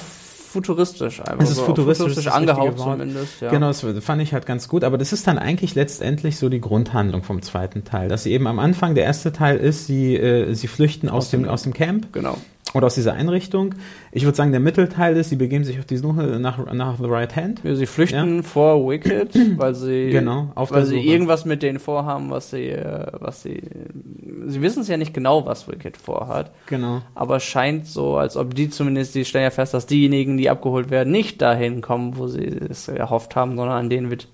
Futuristisch einfach. Es ist so, futuristisch, futuristisch angehaucht zumindest. Ja. Genau, das fand ich halt ganz gut. Aber das ist dann eigentlich letztendlich so die Grundhandlung vom zweiten Teil. Dass sie eben am Anfang, der erste Teil ist, sie, äh, sie flüchten aus, Aus dem, dem- aus dem Camp Genau. Oder aus dieser Einrichtung. Ich würde sagen, der Mittelteil ist, sie begeben sich auf die Suche nach, nach The Right Hand. Ja, sie flüchten vor Wicked, weil sie, *clears throat* Genau, weil sie irgendwas mit denen vorhaben, was sie, äh, was sie, sie wissen es ja nicht genau, was Wicked vorhat, Genau. aber es scheint so, als ob die zumindest, die stellen ja fest, dass diejenigen, die abgeholt werden, nicht dahin kommen, wo sie es erhofft haben, sondern an denen wird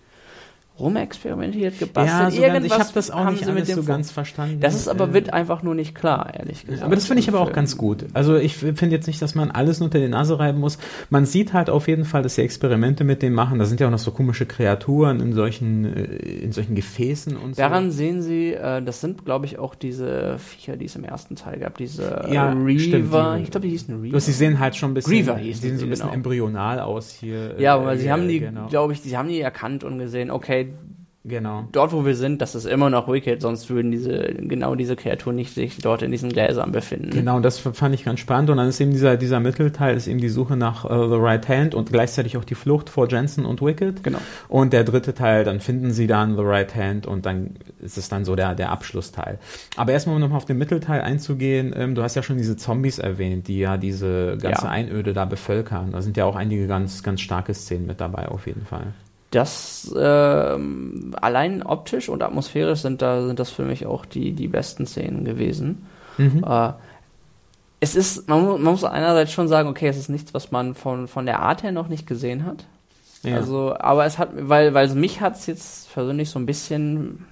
rumexperimentiert, gebastelt. Ja, so ganz, ich Irgendwas habe das auch nicht alles dem so ganz verstanden. Das ist aber Äh, wird einfach nur nicht klar, ehrlich gesagt. Aber das finde ich aber auch ganz gut. Also ich finde jetzt nicht, dass man alles unter die Nase reiben muss. Man sieht halt auf jeden Fall, dass sie Experimente mit denen machen. Da sind ja auch noch so komische Kreaturen in solchen, äh, in solchen Gefäßen und so. Daran sehen Sie, äh, das sind, glaube ich, auch diese Viecher, die es im ersten Teil gab. Diese Ja, Reaver. die- ich glaube, die hießen Reaver. Sie sehen halt schon ein bisschen, die hießen sehen so ein bisschen genau. embryonal aus hier. ja, weil sie äh, haben die, genau, glaube ich, sie haben die erkannt und gesehen, okay, genau. dort wo wir sind, das ist immer noch Wicked, sonst würden diese, genau diese Kreaturen nicht sich dort in diesen Gläsern befinden. Genau, das fand ich ganz spannend. Und dann ist eben dieser, dieser Mittelteil, ist eben die Suche nach äh, The Right Hand und gleichzeitig auch die Flucht vor Jensen und Wicked. Genau. Und der dritte Teil, dann finden sie dann The Right Hand und dann ist es dann so der, der Abschlussteil. Aber erstmal, um nochmal auf den Mittelteil einzugehen, ähm, du hast ja schon diese Zombies erwähnt, die ja diese ganze Ja. Einöde da bevölkern. Da sind ja auch einige ganz, ganz starke Szenen mit dabei, auf jeden Fall. Das ähm, allein optisch und atmosphärisch sind da sind das für mich auch die die besten Szenen gewesen. Mhm. Äh, es ist, man, man muss einerseits schon sagen, okay, es ist nichts, was man von, von der Art her noch nicht gesehen hat. Ja. Also, aber es hat, weil, weil mich hat es jetzt persönlich so ein bisschen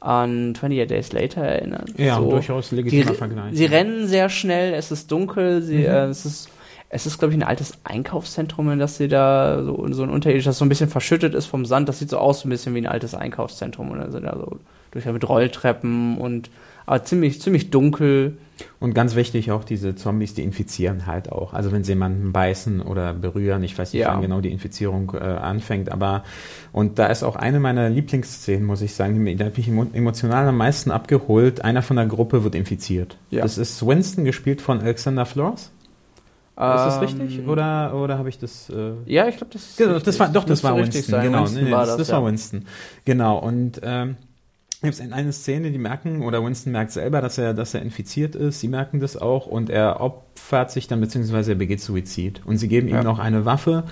an 28 Days Later erinnert. ja, so, durchaus die, legitimer Vergleich. sie rennen sehr schnell, es ist dunkel, sie, Mhm. äh, es ist, es ist, glaube ich, ein altes Einkaufszentrum, in das sie da so, so ein unterirdisch, das so ein bisschen verschüttet ist vom Sand. Das sieht so aus, so ein bisschen wie ein altes Einkaufszentrum. Und dann sind da so durch mit Rolltreppen und aber ziemlich, ziemlich dunkel. Und ganz wichtig auch diese Zombies, die infizieren halt auch. Also wenn sie jemanden beißen oder berühren, ich weiß nicht, Ja. wann genau die Infizierung äh, anfängt, aber und da ist auch eine meiner Lieblingsszenen, muss ich sagen, die hat mich emo- emotional am meisten abgeholt. Einer von der Gruppe wird infiziert. Ja. Das ist Winston, gespielt von Alexander Flores. Ist das richtig? Ähm, Oder, oder habe ich das... Äh, Ja, ich glaube, das ist. Genau, richtig. das war, doch, das war richtig Winston, sein. genau. Winston nee, war das, das, das ja. war Winston. Genau, und ähm, gibt es eine Szene, die merken, oder Winston merkt selber, dass er, dass er infiziert ist, sie merken das auch und er opfert sich dann, beziehungsweise er begeht Suizid. Und sie geben Ja. ihm noch eine Waffe,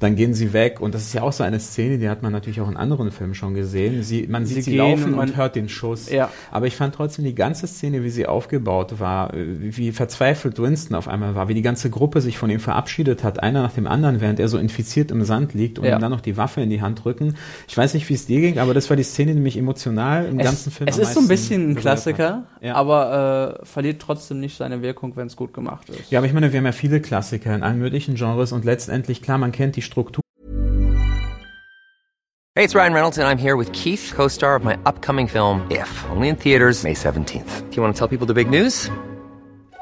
dann gehen sie weg und das ist ja auch so eine Szene, die hat man natürlich auch in anderen Filmen schon gesehen. Sie, man Sie sieht sie, gehen laufen und und hört den Schuss. Ja. Aber ich fand trotzdem die ganze Szene, wie sie aufgebaut war, wie verzweifelt Winston auf einmal war, wie die ganze Gruppe sich von ihm verabschiedet hat, einer nach dem anderen, während er so infiziert im Sand liegt und Ja. ihm dann noch die Waffe in die Hand drücken. Ich weiß nicht, wie es dir ging, aber das war die Szene, die mich emotional im ganzen es, Film es ist so ein bisschen ein Klassiker. Ja. aber äh, verliert trotzdem nicht seine Wirkung, wenn es gut gemacht ist. ja, aber ich meine, wir haben ja viele Klassiker in allen möglichen Genres und letztendlich, klar, man kennt die Struktur. Hey, it's Ryan Reynolds, and I'm here with Keith, co star of my upcoming film, If, only in theaters, May 17th. Do you want to tell people the big news?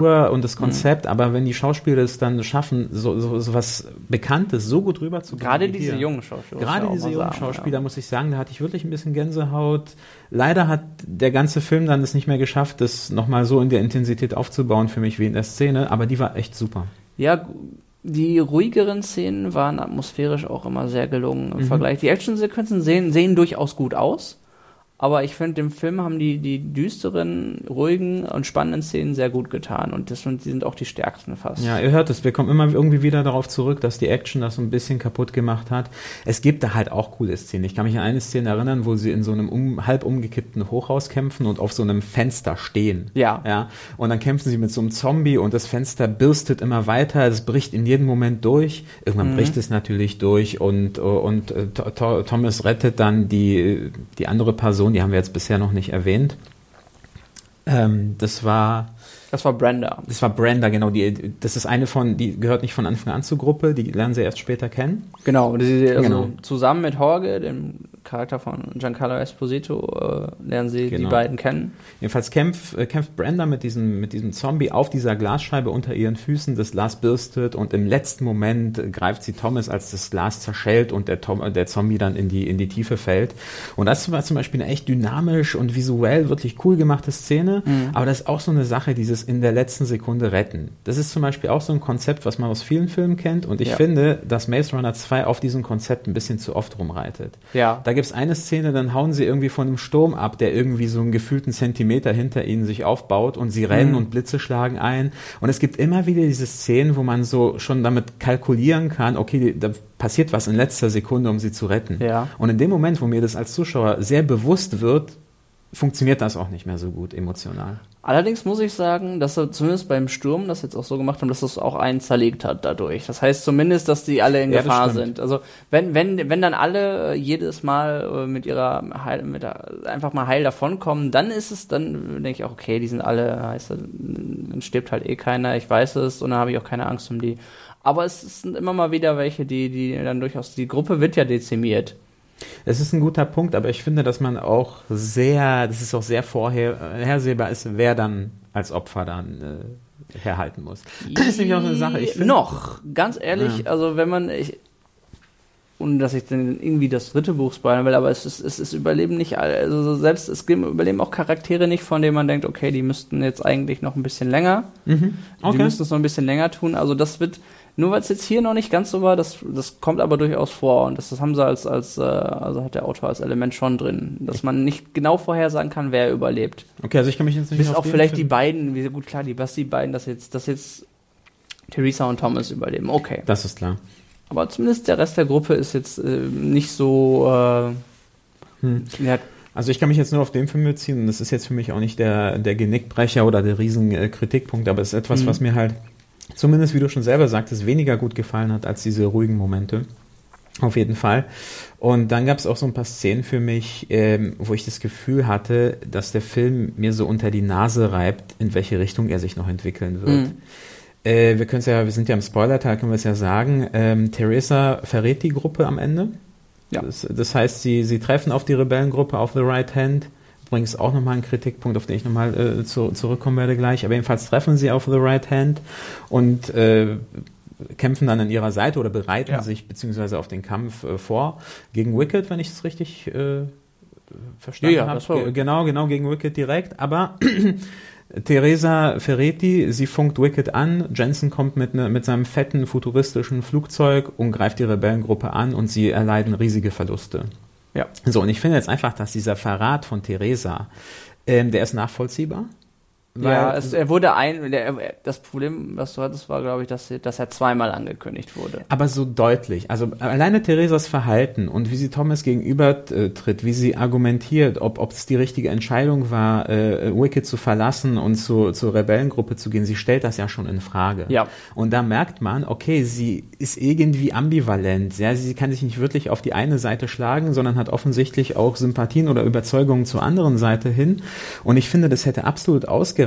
Und das Konzept, aber wenn die Schauspieler es dann schaffen, so, so, so was Bekanntes so gut rüberzubringen. Gerade wie diese jungen Schauspieler. Gerade diese jungen sagen, Schauspieler, muss ich sagen, da hatte ich wirklich ein bisschen Gänsehaut. Leider hat der ganze Film dann es nicht mehr geschafft, das nochmal so in der Intensität aufzubauen für mich wie in der Szene, aber die war echt super. Ja, Ja, die ruhigeren Szenen waren atmosphärisch auch immer sehr gelungen im Vergleich. Die Actionsequenzen sehen, sehen durchaus gut aus, aber ich finde, dem Film haben die, die düsteren, ruhigen und spannenden Szenen sehr gut getan und das sind, die sind auch die stärksten fast. Ja, ihr hört es, wir kommen immer irgendwie wieder darauf zurück, dass die Action das so ein bisschen kaputt gemacht hat. Es gibt da halt auch coole Szenen. Ich kann mich an eine Szene erinnern, wo sie in so einem um, halb umgekippten Hochhaus kämpfen und auf so einem Fenster stehen. Ja. ja. Und dann kämpfen sie mit so einem Zombie und das Fenster birstet immer weiter, es bricht in jedem Moment durch. Irgendwann bricht es natürlich durch und, und äh, Th- Th- Thomas rettet dann die, die andere Person, die haben wir jetzt bisher noch nicht erwähnt. Ähm, das war Das war Brenda. das war Brenda, genau. Die, das ist eine von, die gehört nicht von Anfang an zur Gruppe, die lernen sie erst später kennen. Genau, also Genau. zusammen mit Jorge, dem Charakter von Giancarlo Esposito, äh, lernen sie die Genau. beiden kennen. Jedenfalls kämpft, äh, kämpft Brenda mit diesem, mit diesem Zombie auf dieser Glasscheibe unter ihren Füßen. Das Glas birstet und im letzten Moment greift sie Thomas, als das Glas zerschellt und der, Tom, äh, der Zombie dann in die, in die Tiefe fällt. Und das war zum Beispiel eine echt dynamisch und visuell wirklich cool gemachte Szene. Aber das ist auch so eine Sache, dieses in der letzten Sekunde retten. Das ist zum Beispiel auch so ein Konzept, was man aus vielen Filmen kennt. Und ich Ja. finde, dass Maze Runner 2 auf diesem Konzept ein bisschen zu oft rumreitet. Ja. Da gibt's eine Szene, dann hauen sie irgendwie von einem Sturm ab, der irgendwie so einen gefühlten Zentimeter hinter ihnen sich aufbaut und sie Mhm. rennen und Blitze schlagen ein. Und es gibt immer wieder diese Szenen, wo man so schon damit kalkulieren kann, okay, da passiert was in letzter Sekunde, um sie zu retten. Ja. Und in dem Moment, wo mir das als Zuschauer sehr bewusst wird, funktioniert das auch nicht mehr so gut emotional. Allerdings muss ich sagen, dass sie zumindest beim Sturm das jetzt auch so gemacht haben, dass das auch einen zerlegt hat dadurch. Das heißt zumindest, dass die alle in Ja, Gefahr sind. Also wenn, wenn, wenn dann alle äh, jedes Mal äh, mit ihrer Heil, mit der, einfach mal heil davonkommen, dann ist es, dann denke ich auch, okay, die sind alle, heißt, dann stirbt halt eh keiner, ich weiß es und dann habe ich auch keine Angst um die. Aber es sind immer mal wieder welche, die, die dann durchaus, die Gruppe wird ja dezimiert. Es ist ein guter Punkt, aber ich finde, dass man auch sehr, das ist auch sehr vorhersehbar ist, wer dann als Opfer dann äh, herhalten muss. *clears throat* Das ist nämlich auch so eine Sache. Ich finde, noch, ganz ehrlich, also wenn man, ich, ohne dass ich dann irgendwie das dritte Buch spoilern will, aber es ist, es ist Überleben nicht, also so selbst es überleben auch Charaktere nicht, von denen man denkt, okay, die müssten jetzt eigentlich noch ein bisschen länger, Mhm. die Okay. müssten es noch ein bisschen länger tun. Also das wird, nur weil es jetzt hier noch nicht ganz so war, das, das kommt aber durchaus vor und das, das haben sie als, als, äh, also hat der Autor als Element schon drin, dass man nicht genau vorhersagen kann, wer überlebt. Okay, also ich kann mich jetzt nicht Bis auf auch den vielleicht die Film- beiden, wie gut klar, die, was die beiden, dass jetzt, dass jetzt Theresa und Thomas überleben. Okay. Das ist klar. Aber zumindest der Rest der Gruppe ist jetzt äh, nicht so. Äh, Hm. ja, Also ich kann mich jetzt nur auf den Film beziehen und das ist jetzt für mich auch nicht der, der Genickbrecher oder der riesen Kritikpunkt, aber es ist etwas, Mhm. was mir halt, zumindest wie du schon selber sagtest, weniger gut gefallen hat als diese ruhigen Momente. Auf jeden Fall. Und dann gab es auch so ein paar Szenen für mich, ähm, wo ich das Gefühl hatte, dass der Film mir so unter die Nase reibt, in welche Richtung er sich noch entwickeln wird. Mhm. Äh, wir können ja, wir sind ja im Spoiler-Teil, können wir es ja sagen. Ähm, Theresa verrät die Gruppe am Ende. Ja. Das, das heißt, sie, sie treffen auf die Rebellengruppe auf The Right Hand. Übrigens auch nochmal ein Kritikpunkt, auf den ich nochmal äh, zu, zurückkommen werde gleich. Aber jedenfalls treffen sie auf The Right Hand und äh, kämpfen dann an ihrer Seite oder bereiten Ja. sich beziehungsweise auf den Kampf äh, vor gegen Wicked, wenn ich es richtig äh, verstanden Ja, ja, habe. Genau, genau, gegen Wicked direkt. Aber *clears throat* Teresa Ferretti, sie funkt Wicked an. Jensen kommt mit, ne, mit seinem fetten futuristischen Flugzeug und greift die Rebellengruppe an und sie erleiden riesige Verluste. Ja. So, und ich finde jetzt einfach, dass dieser Verrat von Teresa, ähm, der ist nachvollziehbar. Weil- ja, es, er wurde ein. Der, das Problem, was du hattest, war, glaube ich, dass, dass er zweimal angekündigt wurde. aber so deutlich. Also alleine Theresas Verhalten und wie sie Thomas gegenüber äh, tritt, wie sie argumentiert, ob, ob es die richtige Entscheidung war, äh, Wicked zu verlassen und zu, zur Rebellengruppe zu gehen, sie stellt das ja schon in Frage. Ja. Und da merkt man, okay, sie ist irgendwie ambivalent. Ja, sie kann sich nicht wirklich auf die eine Seite schlagen, sondern hat offensichtlich auch Sympathien oder Überzeugungen zur anderen Seite hin. Und ich finde, das hätte absolut ausgereicht,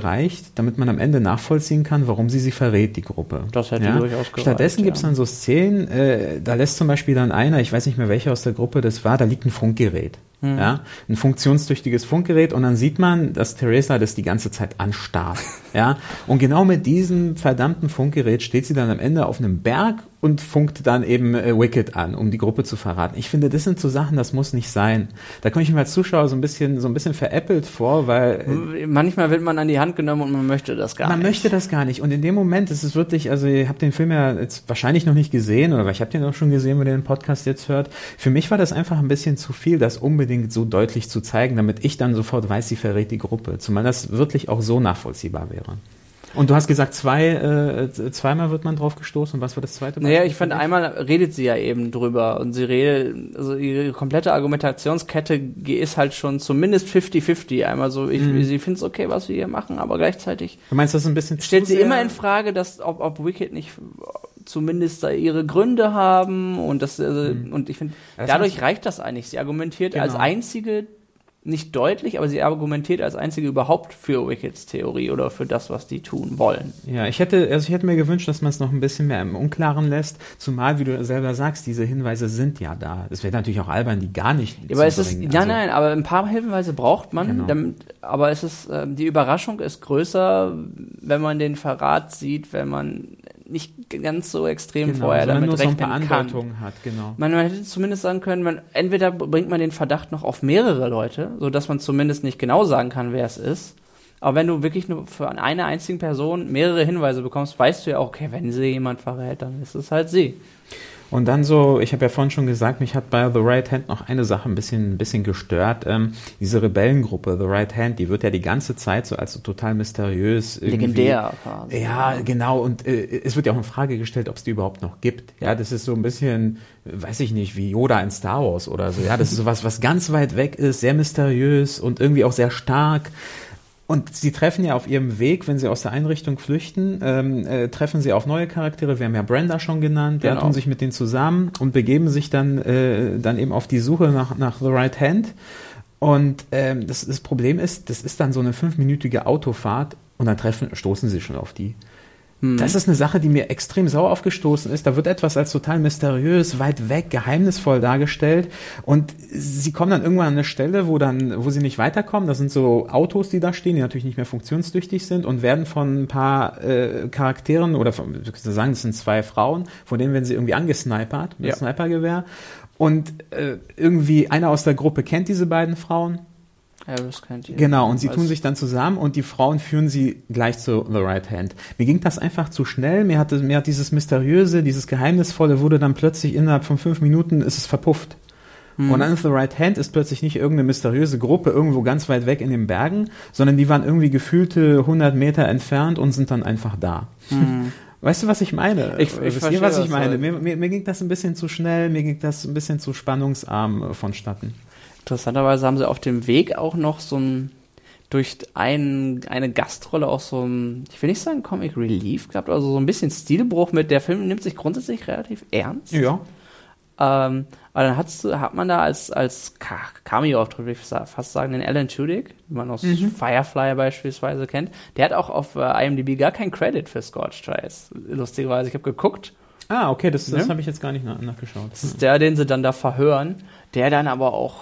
damit man am Ende nachvollziehen kann, warum sie sie verrät, die Gruppe. Das hätte ja? durchaus gereicht, Stattdessen gibt es dann so Szenen, äh, da lässt zum Beispiel dann einer, ich weiß nicht mehr welcher aus der Gruppe das war, da liegt ein Funkgerät. Hm. Ja, ein funktionstüchtiges Funkgerät und dann sieht man, dass Theresa das die ganze Zeit anstarrt. *laughs* ja, und genau mit diesem verdammten Funkgerät steht sie dann am Ende auf einem Berg und funkt dann eben äh, Wicked an, um die Gruppe zu verraten. Ich finde, das sind so Sachen, das muss nicht sein. Da komme ich mir als Zuschauer so ein bisschen, so ein bisschen veräppelt vor, weil äh, Manchmal wird man an die Hand genommen und man möchte das gar man nicht. möchte das gar nicht. Und in dem Moment ist es wirklich, also ihr habt den Film ja jetzt wahrscheinlich noch nicht gesehen, oder ich habe den auch schon gesehen, wenn ihr den Podcast jetzt hört. Für mich war das einfach ein bisschen zu viel, das unbedingt so deutlich zu zeigen, damit ich dann sofort weiß, sie verrät die Gruppe. Zumal das wirklich auch so nachvollziehbar wäre. Und du hast gesagt, zwei, äh, zweimal wird man drauf gestoßen. Und was war das zweite Mal? Naja, ich fand, einmal redet sie ja eben drüber und sie redet, also ihre komplette Argumentationskette ist halt schon zumindest 50-50. Einmal so, ich, Mhm. sie findet es okay, was wir hier machen, aber gleichzeitig Du meinst, das ist ein bisschen stellt sie immer in Frage, dass, ob, ob Wicked nicht zumindest da ihre Gründe haben und das, äh, und ich finde, dadurch reicht das eigentlich. Sie argumentiert als Genau. einzige, nicht deutlich, aber sie argumentiert als einzige überhaupt für Wickeds Theorie oder für das, was die tun wollen. Ja, ich hätte, also ich hätte mir gewünscht, dass man es noch ein bisschen mehr im Unklaren lässt, zumal, wie du selber sagst, diese Hinweise sind ja da. Es wäre natürlich auch albern, die gar nicht Ja, aber es ist, Also- nein, aber ein paar Hinweise braucht man, Genau. damit, aber es ist, ähm, die Überraschung ist größer, wenn man den Verrat sieht, wenn man nicht ganz so extrem genau, vorher damit nur so ein rechnen paar kann. Andeutungen hat, genau. Man, man hätte zumindest sagen können, man, entweder bringt man den Verdacht noch auf mehrere Leute, so dass man zumindest nicht genau sagen kann, wer es ist. Aber wenn du wirklich nur für eine einzige Person mehrere Hinweise bekommst, weißt du ja auch, okay, wenn sie jemand verrät, dann ist es halt sie. Und dann so, ich habe ja vorhin schon gesagt, mich hat bei The Right Hand noch eine Sache ein bisschen, ein bisschen gestört. Ähm, diese Rebellengruppe, The Right Hand, die wird ja die ganze Zeit so als so total mysteriös. Legendär quasi. Ja, genau. Und äh, es wird ja auch in Frage gestellt, ob es die überhaupt noch gibt. Ja, das ist so ein bisschen, weiß ich nicht, wie Yoda in Star Wars oder so. Ja, das ist sowas, was ganz weit weg ist, sehr mysteriös und irgendwie auch sehr stark. Und sie treffen ja auf ihrem Weg, wenn sie aus der Einrichtung flüchten, ähm, äh, treffen sie auf neue Charaktere. Wir haben ja Brenda schon genannt, der Genau. tun sich mit denen zusammen und begeben sich dann, äh, dann eben auf die Suche nach, nach The Right Hand. Und ähm, das, das Problem ist, das ist dann so eine fünfminütige Autofahrt und dann treffen, stoßen sie schon auf die. Das ist eine Sache, die mir extrem sauer aufgestoßen ist. Da wird etwas als total mysteriös, weit weg, geheimnisvoll dargestellt. Und sie kommen dann irgendwann an eine Stelle, wo dann, wo sie nicht weiterkommen. Das sind so Autos, die da stehen, die natürlich nicht mehr funktionstüchtig sind und werden von ein paar äh, Charakteren oder von, sagen, das sind zwei Frauen, von denen werden sie irgendwie angesnipert mit Ja. Snipergewehr. Und äh, irgendwie einer aus der Gruppe kennt diese beiden Frauen. Harris kennt ihr. Genau, und sie Weiß- tun sich dann zusammen und die Frauen führen sie gleich zu The Right Hand. Mir ging das einfach zu schnell, mir hat, mir hat dieses Mysteriöse, dieses Geheimnisvolle wurde dann plötzlich innerhalb von fünf Minuten ist es verpufft. Und dann The Right Hand ist plötzlich nicht irgendeine mysteriöse Gruppe irgendwo ganz weit weg in den Bergen, sondern die waren irgendwie gefühlte 100 Meter entfernt und sind dann einfach da. *laughs* Weißt du, was ich meine? Ich- ich Wisst verstehe, ihr, was ich meine? du- Mir, mir, mir ging das ein bisschen zu schnell, mir ging das ein bisschen zu spannungsarm äh, vonstatten. Interessanterweise haben sie auf dem Weg auch noch so ein durch ein, eine Gastrolle auch so ein, ich will nicht sagen Comic Relief gehabt, also so ein bisschen Stilbruch mit. Der Film nimmt sich grundsätzlich relativ ernst. Ja. Ähm, aber dann hat's, hat man da als, als Cameo-Auftritt, würde ich fast sagen, den Alan Tudyk, den man aus Mhm. Firefly beispielsweise kennt. Der hat auch auf äh, IMDb gar keinen Credit für Scorched Trials. Lustigerweise, ich habe geguckt. Ah, okay, das, das Ja. habe ich jetzt gar nicht nach, nachgeschaut. Das ist der, den sie dann da verhören, der dann aber auch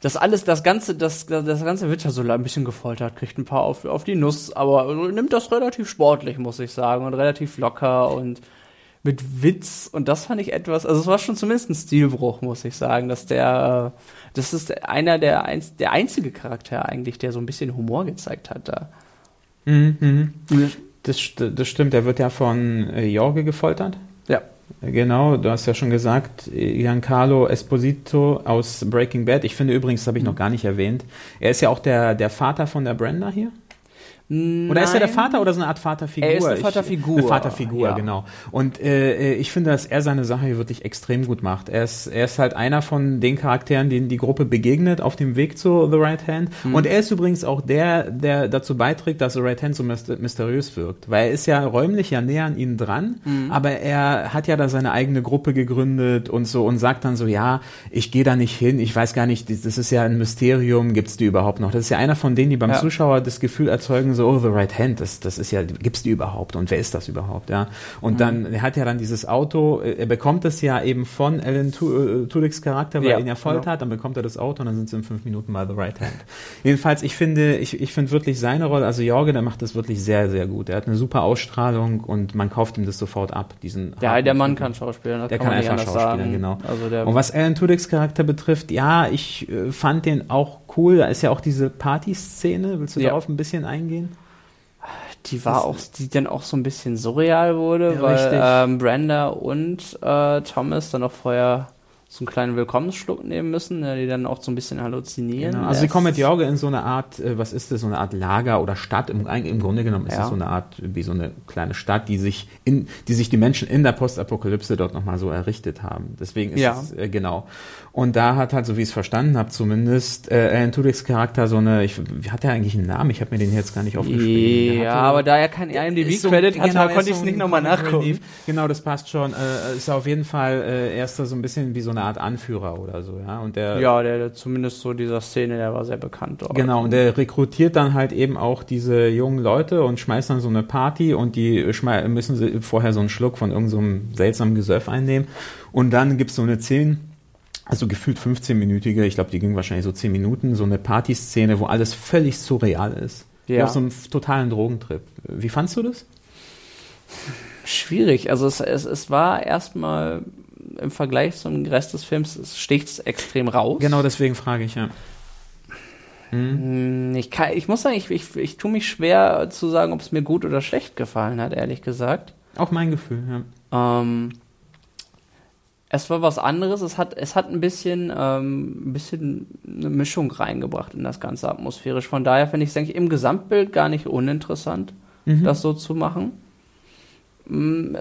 das alles, das Ganze, das, das Ganze wird ja so ein bisschen gefoltert, kriegt ein paar auf, auf die Nuss, aber nimmt das relativ sportlich, muss ich sagen, und relativ locker und mit Witz. Und das fand ich etwas, also es war schon zumindest ein Stilbruch, muss ich sagen, dass der, das ist einer der, der einzige Charakter eigentlich, der so ein bisschen Humor gezeigt hat da. Mhm. Das, das stimmt, der wird ja von äh, Jorge gefoltert. Genau, du hast ja schon gesagt, Giancarlo Esposito aus Breaking Bad. Ich finde übrigens, das habe ich noch gar nicht erwähnt, er ist ja auch der, der Vater von der Brenda hier. Oder ist er der Nein. Vater oder so eine Art Vaterfigur? Er ist eine Ich- Vaterfigur, Eine Vaterfigur, ja. genau. Und äh, ich finde, dass er seine Sache hier wirklich extrem gut macht. Er ist, er ist halt einer von den Charakteren, denen die Gruppe begegnet auf dem Weg zu The Right Hand. Mhm. Und er ist übrigens auch der, der dazu beiträgt, dass The Right Hand so myster- mysteriös wirkt. Weil er ist ja räumlich ja näher an ihnen dran, Mhm. aber er hat ja da seine eigene Gruppe gegründet und so und sagt dann so, ja, ich gehe da nicht hin, ich weiß gar nicht, das ist ja ein Mysterium, gibt's die überhaupt noch? Das ist ja einer von denen, die beim Ja. Zuschauer das Gefühl erzeugen, so, oh, The Right Hand, das, das ist ja, gibt's die überhaupt und wer ist das überhaupt, ja? Und Mhm. dann, er hat ja dann dieses Auto, äh, er bekommt es ja eben von Alan äh, Tudyks Charakter, weil Ja, er ihn ja foltert, genau. dann bekommt er das Auto und dann sind sie in fünf Minuten bei The Right Hand. *laughs* Jedenfalls, ich finde, ich, ich finde wirklich seine Rolle, also Jorge, der macht das wirklich sehr, sehr gut. Er hat eine super Ausstrahlung und man kauft ihm das sofort ab, diesen Ja, der Mann kann schauspielen, das Der kann, kann einfach schauspielern, sagen. genau. Also Und was Alan Tudyks Charakter betrifft, ja, ich äh, fand den auch cool. Da ist ja auch diese Party-Szene. Willst du Ja. darauf ein bisschen eingehen? die war auch, die dann auch so ein bisschen surreal wurde, Ja, weil ähm, Brenda und äh, Thomas dann auch vorher so einen kleinen Willkommensschluck nehmen müssen, äh, die dann auch so ein bisschen halluzinieren. Genau. Also sie kommen mit Jorge in so eine Art, äh, was ist das, so eine Art Lager oder Stadt. Im, im Grunde genommen ist Ja. es so eine Art, wie so eine kleine Stadt, die sich in, die sich die Menschen in der Postapokalypse dort nochmal so errichtet haben. Deswegen ist Ja. es, äh, genau. Und da hat halt, so wie ich es verstanden habe, zumindest äh, Alan Tudyks Charakter so eine, ich, wie hat der eigentlich einen Namen? Ich habe mir den jetzt gar nicht aufgeschrieben. Ja, hatte- aber da er kein Ist so- IMDb-Credit hatte, genau, er konnte ich es so nicht nochmal nachgucken. Genau, das passt schon. Äh, ist auf jeden Fall, äh, er ist da so ein bisschen wie so eine Art Anführer oder so, ja. Und der, Ja, der, der zumindest so dieser Szene, der war sehr bekannt dort. Genau, und der rekrutiert dann halt eben auch diese jungen Leute und schmeißt dann so eine Party und die müssen sie vorher so einen Schluck von irgendeinem so seltsamen Gesöff einnehmen. Und dann gibt's so eine 10, also gefühlt 15-minütige, ich glaube, die ging wahrscheinlich so 10 Minuten, so eine Partyszene, wo alles völlig surreal ist. Ja. auf so einem totalen Drogentrip. Wie fandst du das? Schwierig. Also es, es, es war erstmal im Vergleich zum Rest des Films, es sticht extrem raus. Genau deswegen frage ich, ja. Hm, Ich, kann, ich muss sagen, ich, ich, ich tue mich schwer zu sagen, ob es mir gut oder schlecht gefallen hat, ehrlich gesagt. Auch mein Gefühl, ja. Ähm, es war was anderes. Es hat, es hat ein bisschen, ähm, ein bisschen eine Mischung reingebracht in das Ganze atmosphärisch. Von daher finde ich es eigentlich im Gesamtbild gar nicht uninteressant, das so zu machen.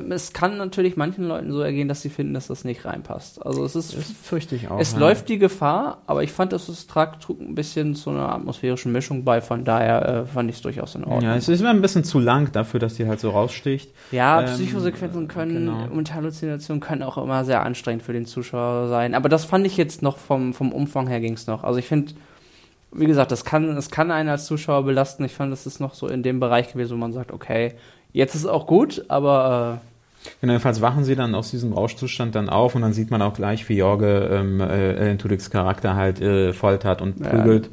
Es kann natürlich manchen Leuten so ergehen, dass sie finden, dass das nicht reinpasst. Also es ist, Das fürchte ich auch. es ja. läuft die Gefahr, aber ich fand, dass es trug, trug ein bisschen zu einer atmosphärischen Mischung bei. Von daher äh, fand ich es durchaus in Ordnung. Ja, es ist immer ein bisschen zu lang dafür, dass die halt so raussticht. Ja, Ähm, Psychosequenzen können genau. und Halluzinationen können auch immer sehr anstrengend für den Zuschauer sein. Aber das fand ich jetzt noch vom, vom Umfang her ging es noch. Also ich finde, wie gesagt, das kann, das kann einen als Zuschauer belasten. Ich fand, das ist noch so in dem Bereich gewesen, wo man sagt, okay, jetzt ist es auch gut, aber Genau, jedenfalls wachen sie dann aus diesem Rauschzustand dann auf und dann sieht man auch gleich, wie Jorge ähm, äh, Alan Tudyks Charakter halt äh, foltert und Ja. prügelt.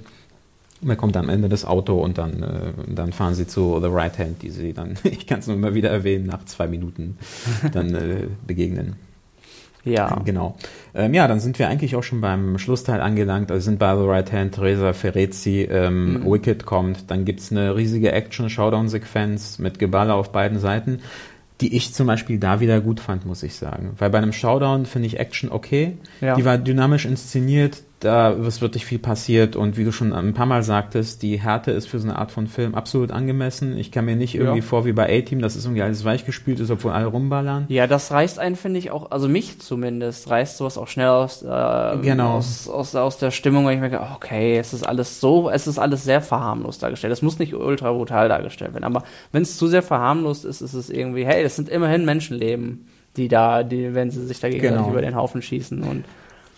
Und er kommt am Ende das Auto und dann, äh, dann fahren sie zu The Right Hand, die sie dann, *laughs* ich kann es nur immer wieder erwähnen, nach zwei Minuten dann äh, begegnen. Ja. Genau. Ähm, ja, dann sind wir eigentlich auch schon beim Schlussteil angelangt. Also sind bei The Right Hand, Teresa Ferrezi, ähm, Mhm. Wicked kommt. Dann gibt's eine riesige Action-Showdown-Sequenz mit Geballer auf beiden Seiten, die ich zum Beispiel da wieder gut fand, muss ich sagen. Weil bei einem Showdown finde ich Action okay. Ja. Die war dynamisch inszeniert, da ist wirklich viel passiert und wie du schon ein paar Mal sagtest, die Härte ist für so eine Art von Film absolut angemessen. Ich kann mir nicht irgendwie Ja. vor wie bei A-Team, dass es irgendwie alles weichgespült ist, obwohl alle rumballern. Ja, das reißt einen, finde ich, auch, also mich zumindest, reißt sowas auch schnell aus, äh, Genau. aus, aus, aus der Stimmung, weil ich merke, okay, es ist alles so, es ist alles sehr verharmlost dargestellt. Es muss nicht ultra brutal dargestellt werden, aber wenn es zu sehr verharmlost ist, ist es irgendwie, hey, das sind immerhin Menschenleben, die da, die, wenn sie sich dagegen Genau. über den Haufen schießen und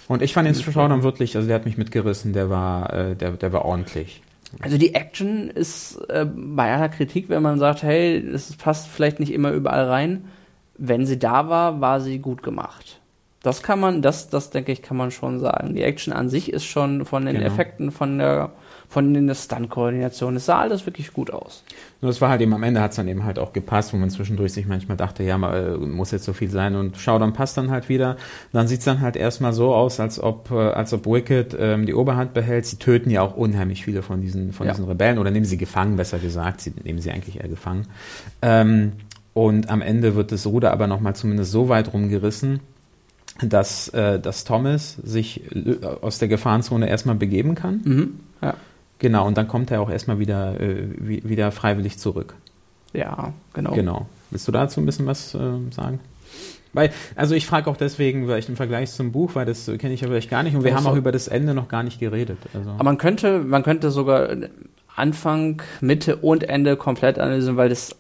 Und ich fand den Showdown wirklich, also der hat mich mitgerissen, der war, äh, der, der war ordentlich. Also die Action ist äh, bei aller Kritik, wenn man sagt, hey, das passt vielleicht nicht immer überall rein, wenn sie da war, war sie gut gemacht. Das kann man, das, das denke ich, kann man schon sagen. Die Action an sich ist schon von den Genau. Effekten, von der, von den Stunt-Koordination, es sah alles wirklich gut aus. Nur es war halt eben am Ende hat es dann eben halt auch gepasst, wo man zwischendurch sich manchmal dachte, ja, mal, äh, muss jetzt so viel sein und Showdown passt dann halt wieder. Dann sieht's dann halt erstmal so aus, als ob, äh, als ob Wicked ähm, die Oberhand behält. Sie töten ja auch unheimlich viele von diesen, von Ja. diesen Rebellen oder nehmen sie gefangen, besser gesagt. Sie nehmen sie eigentlich eher gefangen. Ähm, und am Ende wird das Ruder aber nochmal zumindest so weit rumgerissen, dass, äh, dass Thomas sich äh, aus der Gefahrenzone erstmal begeben kann. Mhm. Ja. Genau, und dann kommt er auch erstmal wieder, äh, wie, wieder freiwillig zurück. Ja, genau. Genau. Willst du dazu ein bisschen was äh, sagen? Weil, also ich frage auch deswegen, weil ich im Vergleich zum Buch, weil das kenne ich ja vielleicht gar nicht und wir Also- haben auch über das Ende noch gar nicht geredet. Also. Aber man könnte, man könnte sogar Anfang, Mitte und Ende komplett analysieren, weil das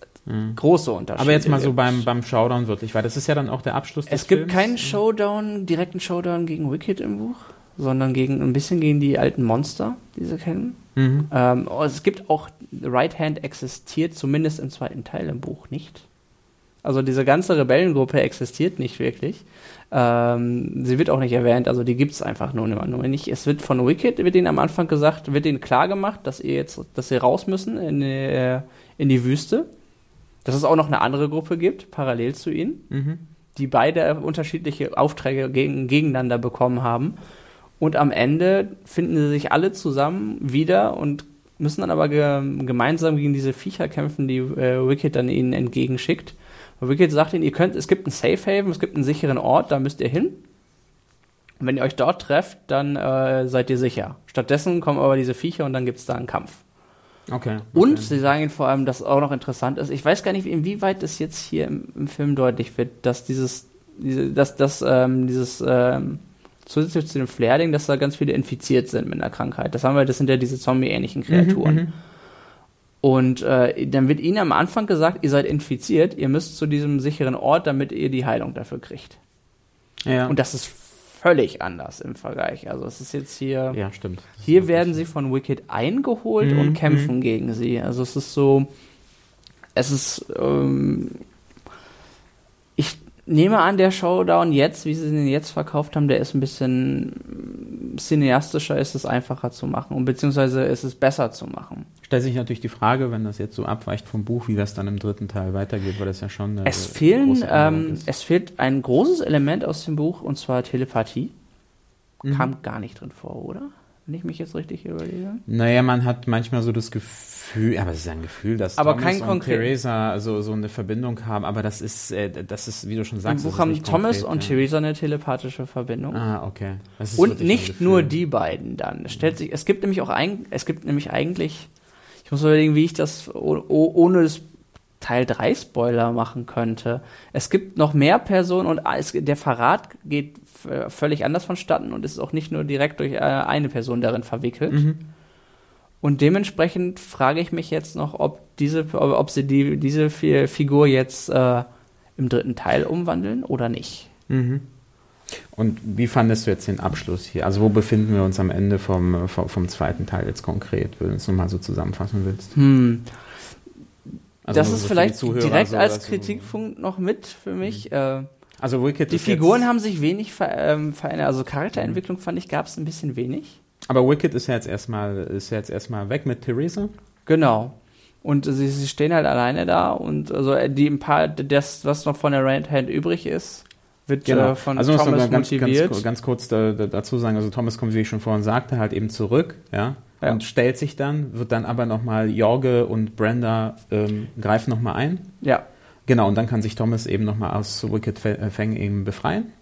große Unterschiede Mhm. Aber jetzt mal so beim, beim Showdown wirklich, weil das ist ja dann auch der Abschluss des Es gibt Films. keinen Showdown, direkten Showdown gegen Wicked im Buch, sondern gegen ein bisschen gegen die alten Monster, die sie kennen. Mhm. Ähm, es gibt auch Right Hand existiert, zumindest im zweiten Teil im Buch nicht. Also diese ganze Rebellengruppe existiert nicht wirklich. Ähm, sie wird auch nicht erwähnt, also die gibt es einfach nur, nur nicht. Es wird von Wicked, wird ihnen am Anfang gesagt, wird ihnen klar gemacht, dass ihr jetzt, dass sie raus müssen in die, äh, in die Wüste. Dass es auch noch eine andere Gruppe gibt, parallel zu ihnen Mhm. die beide unterschiedliche Aufträge gegen, gegeneinander bekommen haben. Und am Ende finden sie sich alle zusammen wieder und müssen dann aber ge gemeinsam gegen diese Viecher kämpfen, die äh, Wicked dann ihnen entgegenschickt. Und Wicked sagt ihnen, ihr könnt, es gibt einen Safe Haven, es gibt einen sicheren Ort, da müsst ihr hin. Und wenn ihr euch dort trefft, dann äh, seid ihr sicher. Stattdessen kommen aber diese Viecher und dann gibt es da einen Kampf. Okay. Und okay. sie sagen ihnen vor allem, dass auch noch interessant ist, ich weiß gar nicht, inwieweit das jetzt hier im, im Film deutlich wird, dass dieses, diese, dass, dass, ähm, dieses ähm, zusätzlich zu dem Flair-Ding, dass da ganz viele infiziert sind mit einer Krankheit. Das haben wir, das sind ja diese Zombie-ähnlichen Kreaturen. Und äh, dann wird ihnen am Anfang gesagt, ihr seid infiziert, ihr müsst zu diesem sicheren Ort, damit ihr die Heilung dafür kriegt. ja. Und das ist völlig anders im Vergleich. Also es ist jetzt hier. ja, stimmt. Hier werden sie von Wicked eingeholt Mhm, und kämpfen gegen sie. Also es ist so, es ist, ähm, nehme an, der Showdown jetzt, wie sie ihn jetzt verkauft haben, der ist ein bisschen cineastischer, ist es einfacher zu machen und beziehungsweise ist es besser zu machen. Stellt sich natürlich die Frage, wenn das jetzt so abweicht vom Buch, wie das dann im dritten Teil weitergeht, weil das ja schon eine Es fehlen, ähm, ist. es fehlt ein großes Element aus dem Buch und zwar Telepathie. Mhm. Kam gar nicht drin vor, oder? Wenn ich mich jetzt richtig überlege. Naja, man hat manchmal so das Gefühl, aber es ist ein Gefühl, dass Aber Thomas kein und konkret- Theresa so, so eine Verbindung haben, aber das ist, äh, das ist, wie du schon Im sagst, das Buch haben Thomas konkret, und ja. Theresa eine telepathische Verbindung. Ah, okay. Und nicht nur die beiden dann. Es stellt sich, es gibt nämlich auch ein, es gibt nämlich eigentlich, ich muss überlegen, wie ich das oh, oh, ohne das Teil 3 Spoiler machen könnte. Es gibt noch mehr Personen und es, der Verrat geht völlig anders vonstatten und ist auch nicht nur direkt durch äh, eine Person darin verwickelt. Mhm. Und dementsprechend frage ich mich jetzt noch, ob diese, ob, sie die, diese Fi- Figur jetzt äh, im dritten Teil umwandeln oder nicht. Mhm. Und wie fandest du jetzt den Abschluss hier? Also wo befinden wir uns am Ende vom, vom, vom zweiten Teil jetzt konkret, wenn du es nochmal so zusammenfassen willst? Hm. Also das ist so vielleicht direkt so, als Kritikpunkt noch mit für mich. Äh, Also Wicked die Figuren haben sich wenig ver ähm, verändert. Also Charakterentwicklung fand ich gab es ein bisschen wenig. Aber Wicked ist ja jetzt erstmal ist ja jetzt erstmal weg mit Theresa. Genau. Und sie, sie stehen halt alleine da und also äh, die ein paar das was noch von der Right Hand übrig ist, wird äh, von also muss man Thomas ganz, motiviert. ganz, ganz kurz da, da, dazu sagen, also Thomas kommt, wie ich schon vorhin sagte, halt eben zurück, ja, Ja. und stellt sich dann, wird dann aber nochmal, Jorge und Brenda ähm, greifen nochmal ein. ja, Genau, und dann kann sich Thomas eben nochmal aus Wicked äh, Fang eben befreien.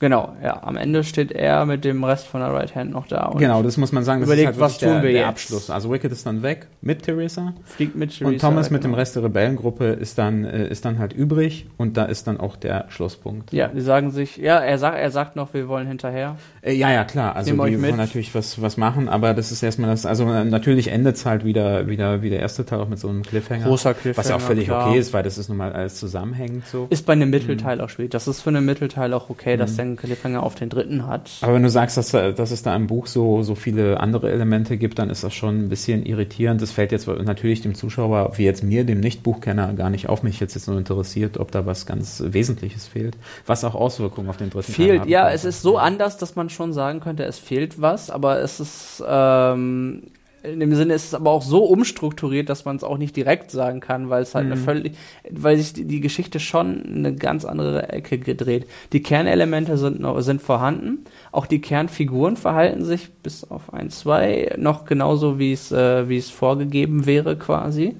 Genau. Ja, am Ende steht er mit dem Rest von der Right Hand noch da und genau, das muss man sagen, das überlegt, ist halt was tun der, wir der jetzt? Abschluss. Also Wicked ist dann weg mit Theresa fliegt mit und Theresa, Thomas mit dem genau. Rest der Rebellengruppe ist dann, äh, ist dann halt übrig und da ist dann auch der Schlusspunkt. Ja, die sagen sich, ja, er sagt, er sagt noch, wir wollen hinterher. Äh, ja, ja, klar. Also Nehmen die wollen natürlich was, was machen, aber das ist erstmal das, also äh, natürlich endet es halt wieder, wieder wie der erste Teil auch mit so einem Cliffhanger. Großer Was ja auch Cliffhanger, völlig klar. okay ist, weil das ist nun mal alles zusammenhängend so. Ist bei einem Mittelteil auch schwierig. Das ist für einen Mittelteil auch okay, dass der einen Cliffhanger auf den dritten hat. Aber wenn du sagst, dass, da- dass es da im Buch so, so viele andere Elemente gibt, dann ist das schon ein bisschen irritierend. Das fällt jetzt natürlich dem Zuschauer, wie jetzt mir, dem Nicht-Buchkenner, gar nicht auf. Mich jetzt, jetzt nur interessiert, ob da was ganz Wesentliches fehlt, was auch Auswirkungen auf den dritten Fehlt, ja, es ist so anders, dass man schon sagen könnte, es fehlt was, aber es ist, ähm, in dem Sinne ist es aber auch so umstrukturiert, dass man es auch nicht direkt sagen kann, weil es halt Mhm. eine völlig, weil sich die, die Geschichte schon in eine ganz andere Ecke gedreht. Die Kernelemente sind noch, sind vorhanden, auch die Kernfiguren verhalten sich bis auf ein, zwei noch genauso, wie es, äh, wie es vorgegeben wäre quasi.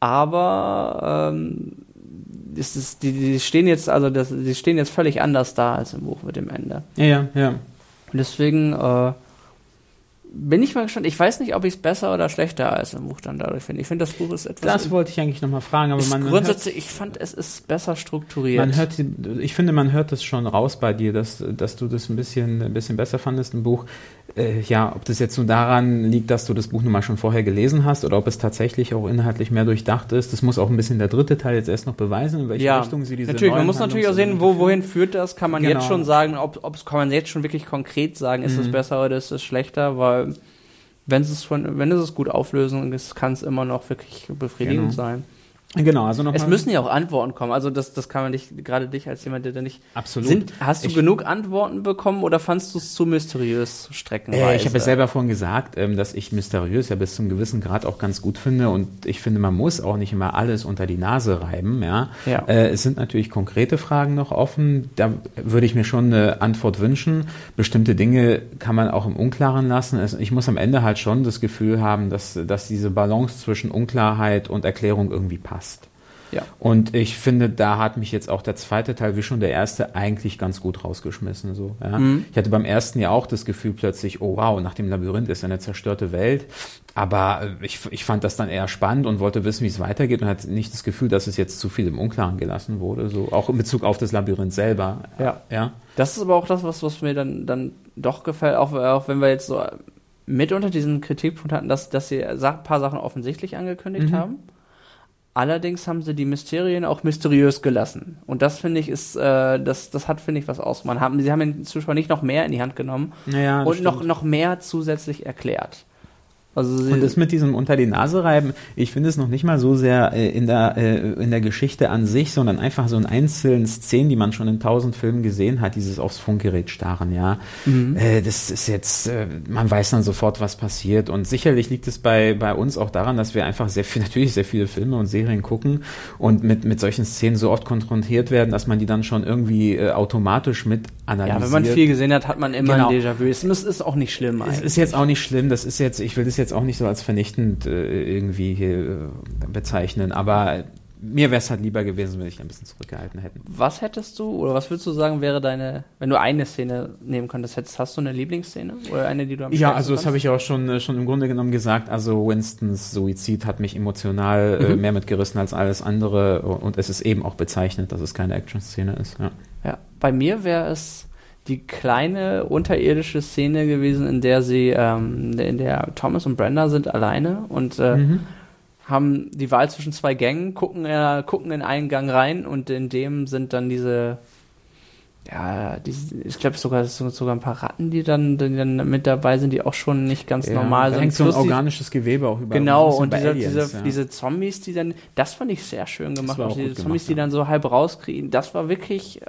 Aber ähm, es ist, die, die stehen jetzt, also das, die stehen jetzt völlig anders da als im Buch mit dem Ende. Ja, ja, ja. Und deswegen äh, bin ich mal gespannt. Ich weiß nicht, ob ich es besser oder schlechter als im Buch dann dadurch finde. Ich finde, das Buch ist etwas. Das wollte ich eigentlich nochmal fragen, aber man, grundsätzlich, ich fand, es ist besser strukturiert. Man hört, ich finde, man hört das schon raus bei dir, dass, dass du das ein bisschen, ein bisschen besser fandest im Buch. Äh, ja, ob das jetzt nur daran liegt, dass du das Buch nun mal schon vorher gelesen hast oder ob es tatsächlich auch inhaltlich mehr durchdacht ist. Das muss auch ein bisschen der dritte Teil jetzt erst noch beweisen, in welche ja, Richtung sie diese natürlich. Man muss natürlich auch sehen, wo, wohin führt das. Kann man Genau. jetzt schon sagen, ob, ob es kann man jetzt schon wirklich konkret sagen, ist es Mhm. besser oder ist es schlechter, weil wenn es von, wenn es gut auflösen, es kann es immer noch wirklich befriedigend Genau. sein. Genau, also nochmal. Es müssen ja auch Antworten kommen. Also das, das kann man dich, gerade dich als jemand, der da nicht. Absolut. Sind, hast du Ich- genug Antworten bekommen oder fandst du es zu mysteriös streckenweise? Äh, ich habe ja selber vorhin gesagt, ähm, dass ich mysteriös ja bis zum gewissen Grad auch ganz gut finde und ich finde, man muss auch nicht immer alles unter die Nase reiben. Ja, Ja. Äh, es sind natürlich konkrete Fragen noch offen. Da würde ich mir schon eine Antwort wünschen. Bestimmte Dinge kann man auch im Unklaren lassen. Es, ich muss am Ende halt schon das Gefühl haben, dass, dass diese Balance zwischen Unklarheit und Erklärung irgendwie passt. Ja. Und ich finde, da hat mich jetzt auch der zweite Teil, wie schon der erste, eigentlich ganz gut rausgeschmissen. So, ja. Mhm. Ich hatte beim ersten ja auch das Gefühl plötzlich, oh wow, nach dem Labyrinth ist eine zerstörte Welt. Aber äh, ich, ich fand das dann eher spannend und wollte wissen, wie es weitergeht und hatte nicht das Gefühl, dass es jetzt zu viel im Unklaren gelassen wurde. So auch in Bezug auf das Labyrinth selber. Ja. Ja. Das ist aber auch das, was, was mir dann, dann doch gefällt, auch, auch wenn wir jetzt so mitunter diesen Kritikpunkt hatten, dass, dass sie ein paar Sachen offensichtlich angekündigt Mhm. haben. Allerdings haben sie die Mysterien auch mysteriös gelassen. Und das finde ich ist, äh, das, das hat, finde ich, was ausgemacht. Haben, sie haben den Zuschauer nicht noch mehr in die Hand genommen Naja, das und noch, noch mehr zusätzlich erklärt. Also Und das mit diesem unter die Nase reiben, ich finde es noch nicht mal so sehr äh, in der äh, in der Geschichte an sich, sondern einfach so in einzelnen Szenen, die man schon in tausend Filmen gesehen hat, dieses aufs Funkgerät starren, ja. Äh, das ist jetzt, äh, man weiß dann sofort, was passiert. Und sicherlich liegt es bei bei uns auch daran, dass wir einfach sehr viel, *laughs* natürlich sehr viele Filme und Serien gucken und mit mit solchen Szenen so oft konfrontiert werden, dass man die dann schon irgendwie äh, automatisch mit analysiert. ja, wenn man viel gesehen hat, hat man immer Genau. ein Déjà-vu. Es ist, auch nicht schlimm Es eigentlich. ist jetzt auch nicht schlimm, das ist jetzt, ich will das jetzt auch nicht so als vernichtend äh, irgendwie äh, bezeichnen, aber mir wäre es halt lieber gewesen, wenn ich ein bisschen zurückgehalten hätte. Was hättest du, oder was würdest du sagen, wäre deine, wenn du eine Szene nehmen könntest, hättest, hast du eine Lieblingsszene? Oder eine, die du am Ja, also das habe ich auch schon, äh, schon im Grunde genommen gesagt. Also Winstons Suizid hat mich emotional Mhm. äh, mehr mitgerissen als alles andere und es ist eben auch bezeichnet, dass es keine Action-Szene ist. Ja. Ja, bei mir wäre es die kleine unterirdische Szene gewesen, in der sie, ähm, in der Thomas und Brenda sind alleine und äh, Mhm. haben die Wahl zwischen zwei Gängen, gucken, äh, gucken in einen Gang rein und in dem sind dann diese, ja, diese, ich glaube sogar, es sind sogar ein paar Ratten, die dann, die dann mit dabei sind, die auch schon nicht ganz Ja, normal sind. hängt so ein organisches Gewebe auch über Genau, und diese, bei diese, Aliens, ja. diese Zombies, die dann, das fand ich sehr schön gemacht. auch diese Zombies, gemacht, die ja. dann so halb rauskriegen, das war wirklich äh,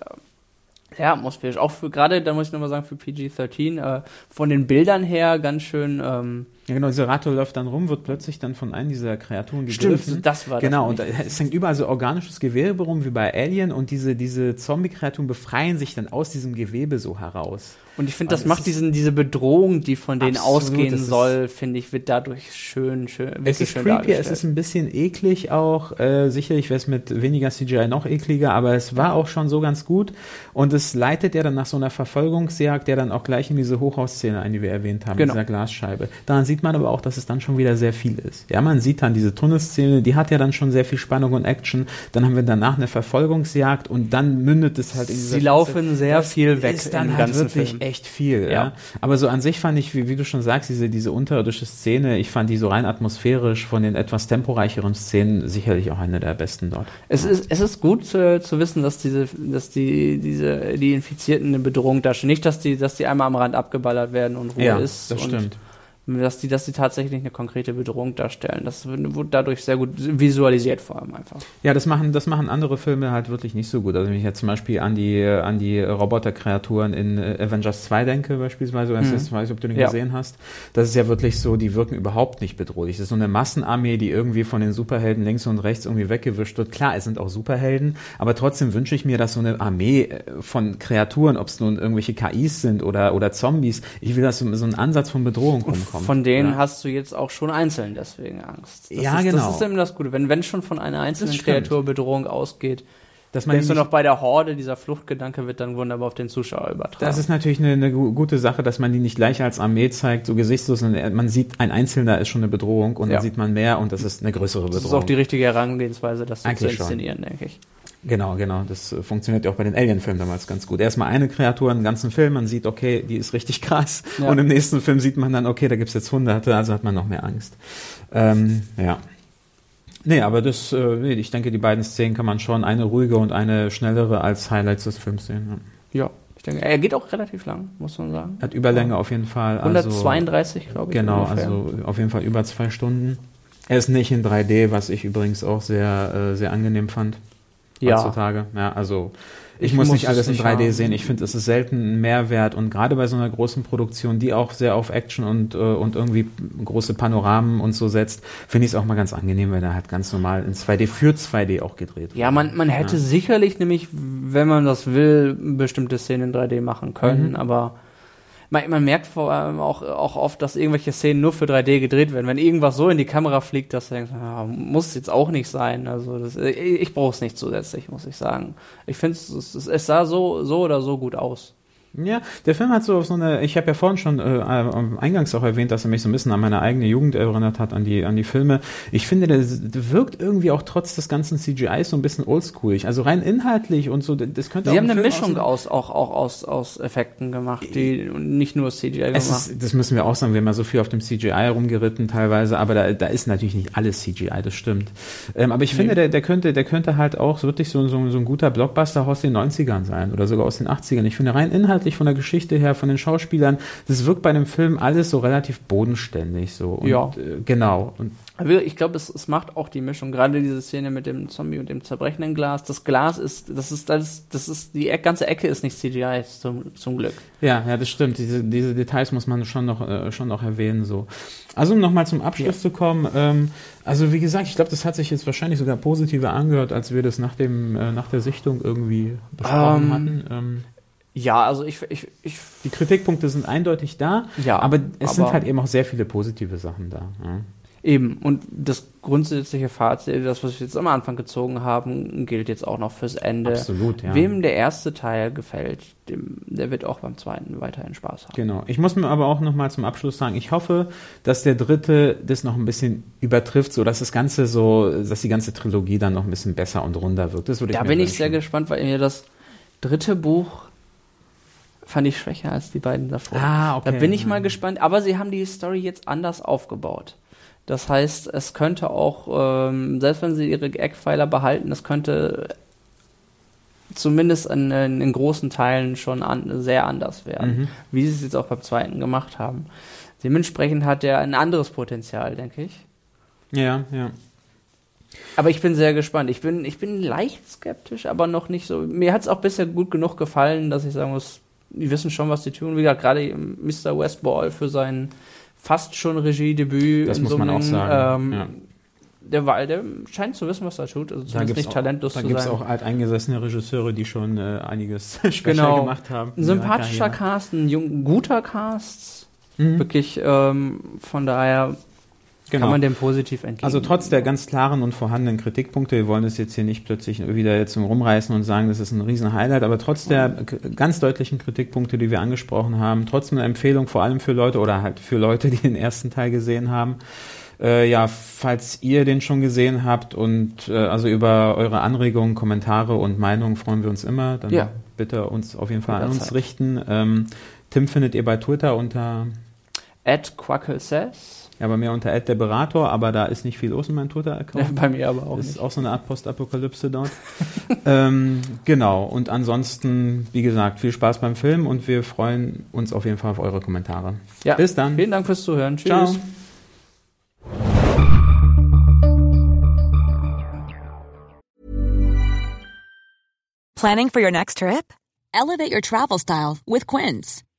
sehr atmosphärisch. Auch für, gerade, da muss ich nochmal sagen, für PG-13, äh, von den Bildern her ganz schön, ähm, Ja, genau, diese Ratte läuft dann rum, wird plötzlich dann von einem dieser Kreaturen Stimmt, gegriffen. das war das Genau, und es hängt überall so organisches Gewebe rum, wie bei Alien, und diese, diese Zombie-Kreaturen befreien sich dann aus diesem Gewebe so heraus. und ich finde, Also das es macht diesen, diese Bedrohung, die von denen Absolut, ausgehen soll, finde ich, wird dadurch schön, schön, Es ist schön creepy, es ist ein bisschen eklig auch. Äh, sicherlich wäre es mit weniger CGI noch ekliger, aber es war auch schon so ganz gut. Und es leitet ja dann nach so einer Verfolgungsjagd ja dann auch gleich in diese Hochhausszene ein, die wir erwähnt haben, Genau. dieser Glasscheibe. Daran sieht man aber auch, dass es dann schon wieder sehr viel ist. Ja, man sieht dann diese Tunnelszene, die hat ja dann schon sehr viel Spannung und Action. Dann haben wir danach eine Verfolgungsjagd und dann mündet es halt in dieser Sie laufen sehr das viel weg ist im dann halt ganzen wirklich Film. echt viel. Ja. Ja. Aber so an sich fand ich, wie, wie du schon sagst, diese, diese unterirdische Szene, ich fand die so rein atmosphärisch von den etwas temporeicheren Szenen sicherlich auch eine der besten dort. Es ist, es ist gut zu, zu wissen, dass diese, dass die, diese, die Infizierten eine Bedrohung darstellen. Nicht, dass die, dass die einmal am Rand abgeballert werden und Ruhe Ja, ist. das stimmt. Dass die, dass die tatsächlich eine konkrete Bedrohung darstellen. Das wurde dadurch sehr gut visualisiert vor allem einfach. Ja, das machen, das machen andere Filme halt wirklich nicht so gut. Also wenn ich jetzt zum Beispiel an die, an die Roboterkreaturen in äh, Avengers 2 denke, beispielsweise, Mhm. ich weiß nicht, ob du den Ja. gesehen hast, das ist ja wirklich so, die wirken überhaupt nicht bedrohlich. Das ist so eine Massenarmee, die irgendwie von den Superhelden links und rechts irgendwie weggewischt wird. Klar, es sind auch Superhelden, aber trotzdem wünsche ich mir, dass so eine Armee äh, von Kreaturen, ob es nun irgendwelche KIs sind oder, oder Zombies, ich will, dass so, so ein Ansatz von Bedrohung kommt. Von denen ja. hast du jetzt auch schon einzeln deswegen Angst. Das Ja, ist, genau. Das ist eben das Gute. Wenn, wenn schon von einer einzelnen. Kreatur Bedrohung ausgeht, dass man Denkst du noch bei der Horde, dieser Fluchtgedanke wird dann wunderbar auf den Zuschauer übertragen. Das ist natürlich eine, eine gu- gute Sache, dass man die nicht gleich als Armee zeigt, so gesichtslos. sondern Man sieht, ein Einzelner ist schon eine Bedrohung und Ja. dann sieht man mehr und das ist eine größere Bedrohung. das ist auch die richtige Herangehensweise, das so zu Eigentlich schon. inszenieren, denke ich. Genau, genau. Das äh, funktioniert ja auch bei den Alien-Filmen damals ganz gut. Erstmal eine Kreatur im ganzen Film, man sieht, okay, die ist richtig krass. Ja. Und im nächsten Film sieht man dann, okay, da gibt's jetzt Hunderte, also hat man noch mehr Angst. Ähm, ja. Nee, aber das, äh, ich denke, die beiden Szenen kann man schon, eine ruhige und eine schnellere als Highlights des Films sehen. Ja. Ja, ich denke, er geht auch relativ lang, muss man sagen. Hat Überlänge auf jeden Fall. Also, 132, glaube ich. Genau, ungefähr. also auf jeden Fall über zwei Stunden. Er ist nicht in 3D, was ich übrigens auch sehr, äh, sehr angenehm fand. Ja. Heutzutage. Ja, also ich, Ich muss muss nicht es alles in nicht 3D haben. sehen. Ich finde, es ist selten ein Mehrwert und gerade bei so einer großen Produktion, die auch sehr auf Action und, äh, und irgendwie große Panoramen und so setzt, finde ich es auch mal ganz angenehm, wenn er halt ganz normal in 2D für 2D auch gedreht wird. Ja, man, man hätte sicherlich nämlich, wenn man das will, bestimmte Szenen in 3D machen können, Mhm. aber man, man merkt vor allem auch, auch oft, dass irgendwelche Szenen nur für 3D gedreht werden. Wenn irgendwas so in die Kamera fliegt, dass du denkst, ja, muss jetzt auch nicht sein. Also das, ich, ich brauche es nicht zusätzlich, muss ich sagen. Ich finde es, es, es sah so, so oder so gut aus. Ja, der Film hat so auf so eine, ich habe ja vorhin schon äh, äh, eingangs auch erwähnt, dass er mich so ein bisschen an meine eigene Jugend erinnert hat, an die, an die Filme. Ich finde, der, der wirkt irgendwie auch trotz des ganzen CGIs so ein bisschen oldschoolig. Also rein inhaltlich und so, das könnte Sie auch haben ein eine Film Mischung aus- auch, auch aus, aus Effekten gemacht, die und nicht nur CGI Es gemacht. ist, das müssen wir auch sagen, wir haben ja so viel auf dem CGI rumgeritten teilweise, aber da, da ist natürlich nicht alles CGI, das stimmt. Ähm, aber ich finde, der, der, könnte, der könnte halt auch wirklich so, so, so ein guter Blockbuster aus den 90ern sein oder sogar aus den 80ern. Ich finde rein inhaltlich von der Geschichte her, von den Schauspielern, das wirkt bei dem Film alles so relativ bodenständig so. Und, Ja. Äh, genau. Und Aber Ich glaube, es, es macht auch die Mischung. Gerade diese Szene mit dem Zombie und dem zerbrechenden Glas. Das Glas ist, das ist, das, das ist, die ganze Ecke ist nicht CGI, zum, zum Glück. Ja, ja, das stimmt. Diese, diese Details muss man schon noch, äh, schon noch erwähnen. So. Also um nochmal zum Abschluss zu kommen. Ähm, also wie gesagt, ich glaube, das hat sich jetzt wahrscheinlich sogar positiver angehört, als wir das nach dem äh, nach der Sichtung irgendwie besprochen Ähm, hatten. Ähm, Ja, also ich, ich, ich die Kritikpunkte sind eindeutig da, Ja, aber es sind aber- halt eben auch sehr viele positive Sachen da. Ja. eben. Und das grundsätzliche Fazit, das, was wir jetzt am Anfang gezogen haben, gilt jetzt auch noch fürs Ende. Absolut, ja. Wem der erste Teil gefällt, dem, der wird auch beim zweiten weiterhin Spaß haben. Genau. Ich muss mir aber auch nochmal zum Abschluss sagen, ich hoffe, dass der dritte das noch ein bisschen übertrifft, so dass das Ganze so, dass die ganze Trilogie dann noch ein bisschen besser und runder wird. Das würde ich Da mir bin ich wünschen. sehr gespannt, weil mir das dritte Buch fand ich schwächer als die beiden davor. Ah, okay. Da bin ich mal Ja. gespannt. Aber sie haben die Story jetzt anders aufgebaut. Das heißt, es könnte auch, ähm, selbst wenn sie ihre Eckpfeiler behalten, es könnte zumindest in, in, in großen Teilen schon an, sehr anders werden, Mhm. wie sie es jetzt auch beim zweiten gemacht haben. Dementsprechend hat er ein anderes Potenzial, denke ich. Ja, ja. Aber ich bin sehr gespannt. Ich bin, ich bin leicht skeptisch, aber noch nicht so. Mir hat es auch bisher gut genug gefallen, dass ich sagen muss, die wissen schon, was die tun. Wie gesagt, gerade Mr. Westball für sein fast schon Regiedebüt. Das in muss so man auch einem, sagen, Ähm, ja. der, war, der scheint zu wissen, was er tut. Also Da zumindest nicht auch, talentlos da zu sein. auch alteingesessene Regisseure, die schon äh, einiges *laughs* schwächer genau. gemacht haben. Ein in sympathischer. Cast, ein jung, guter Cast. Mhm. Wirklich, ähm, von daher Genau. kann man dem positiv entgegen. Also trotz der ganz klaren und vorhandenen Kritikpunkte, wir wollen es jetzt hier nicht plötzlich wieder jetzt rumreißen und sagen, das ist ein riesen Highlight, aber trotz der ganz deutlichen Kritikpunkte, die wir angesprochen haben, trotzdem eine Empfehlung vor allem für Leute oder halt für Leute, die den ersten Teil gesehen haben. Äh, ja, falls ihr den schon gesehen habt und äh, also über eure Anregungen, Kommentare und Meinungen freuen wir uns immer, dann Ja. bitte uns auf jeden Fall an uns richten. Ähm, Tim findet ihr bei Twitter unter Ed Quackle says. Ja, bei mir unter der Berater, aber da ist nicht viel los in meinem Twitter-Account. Bei mir aber auch ist nicht. auch so eine Art Postapokalypse dort. *laughs* ähm, genau. Und ansonsten, wie gesagt, viel Spaß beim Film und wir freuen uns auf jeden Fall auf eure Kommentare. Ja. Bis dann. Vielen Dank fürs Zuhören. Tschüss. Ciao. Planning for your next trip? Elevate your travel style with Quince.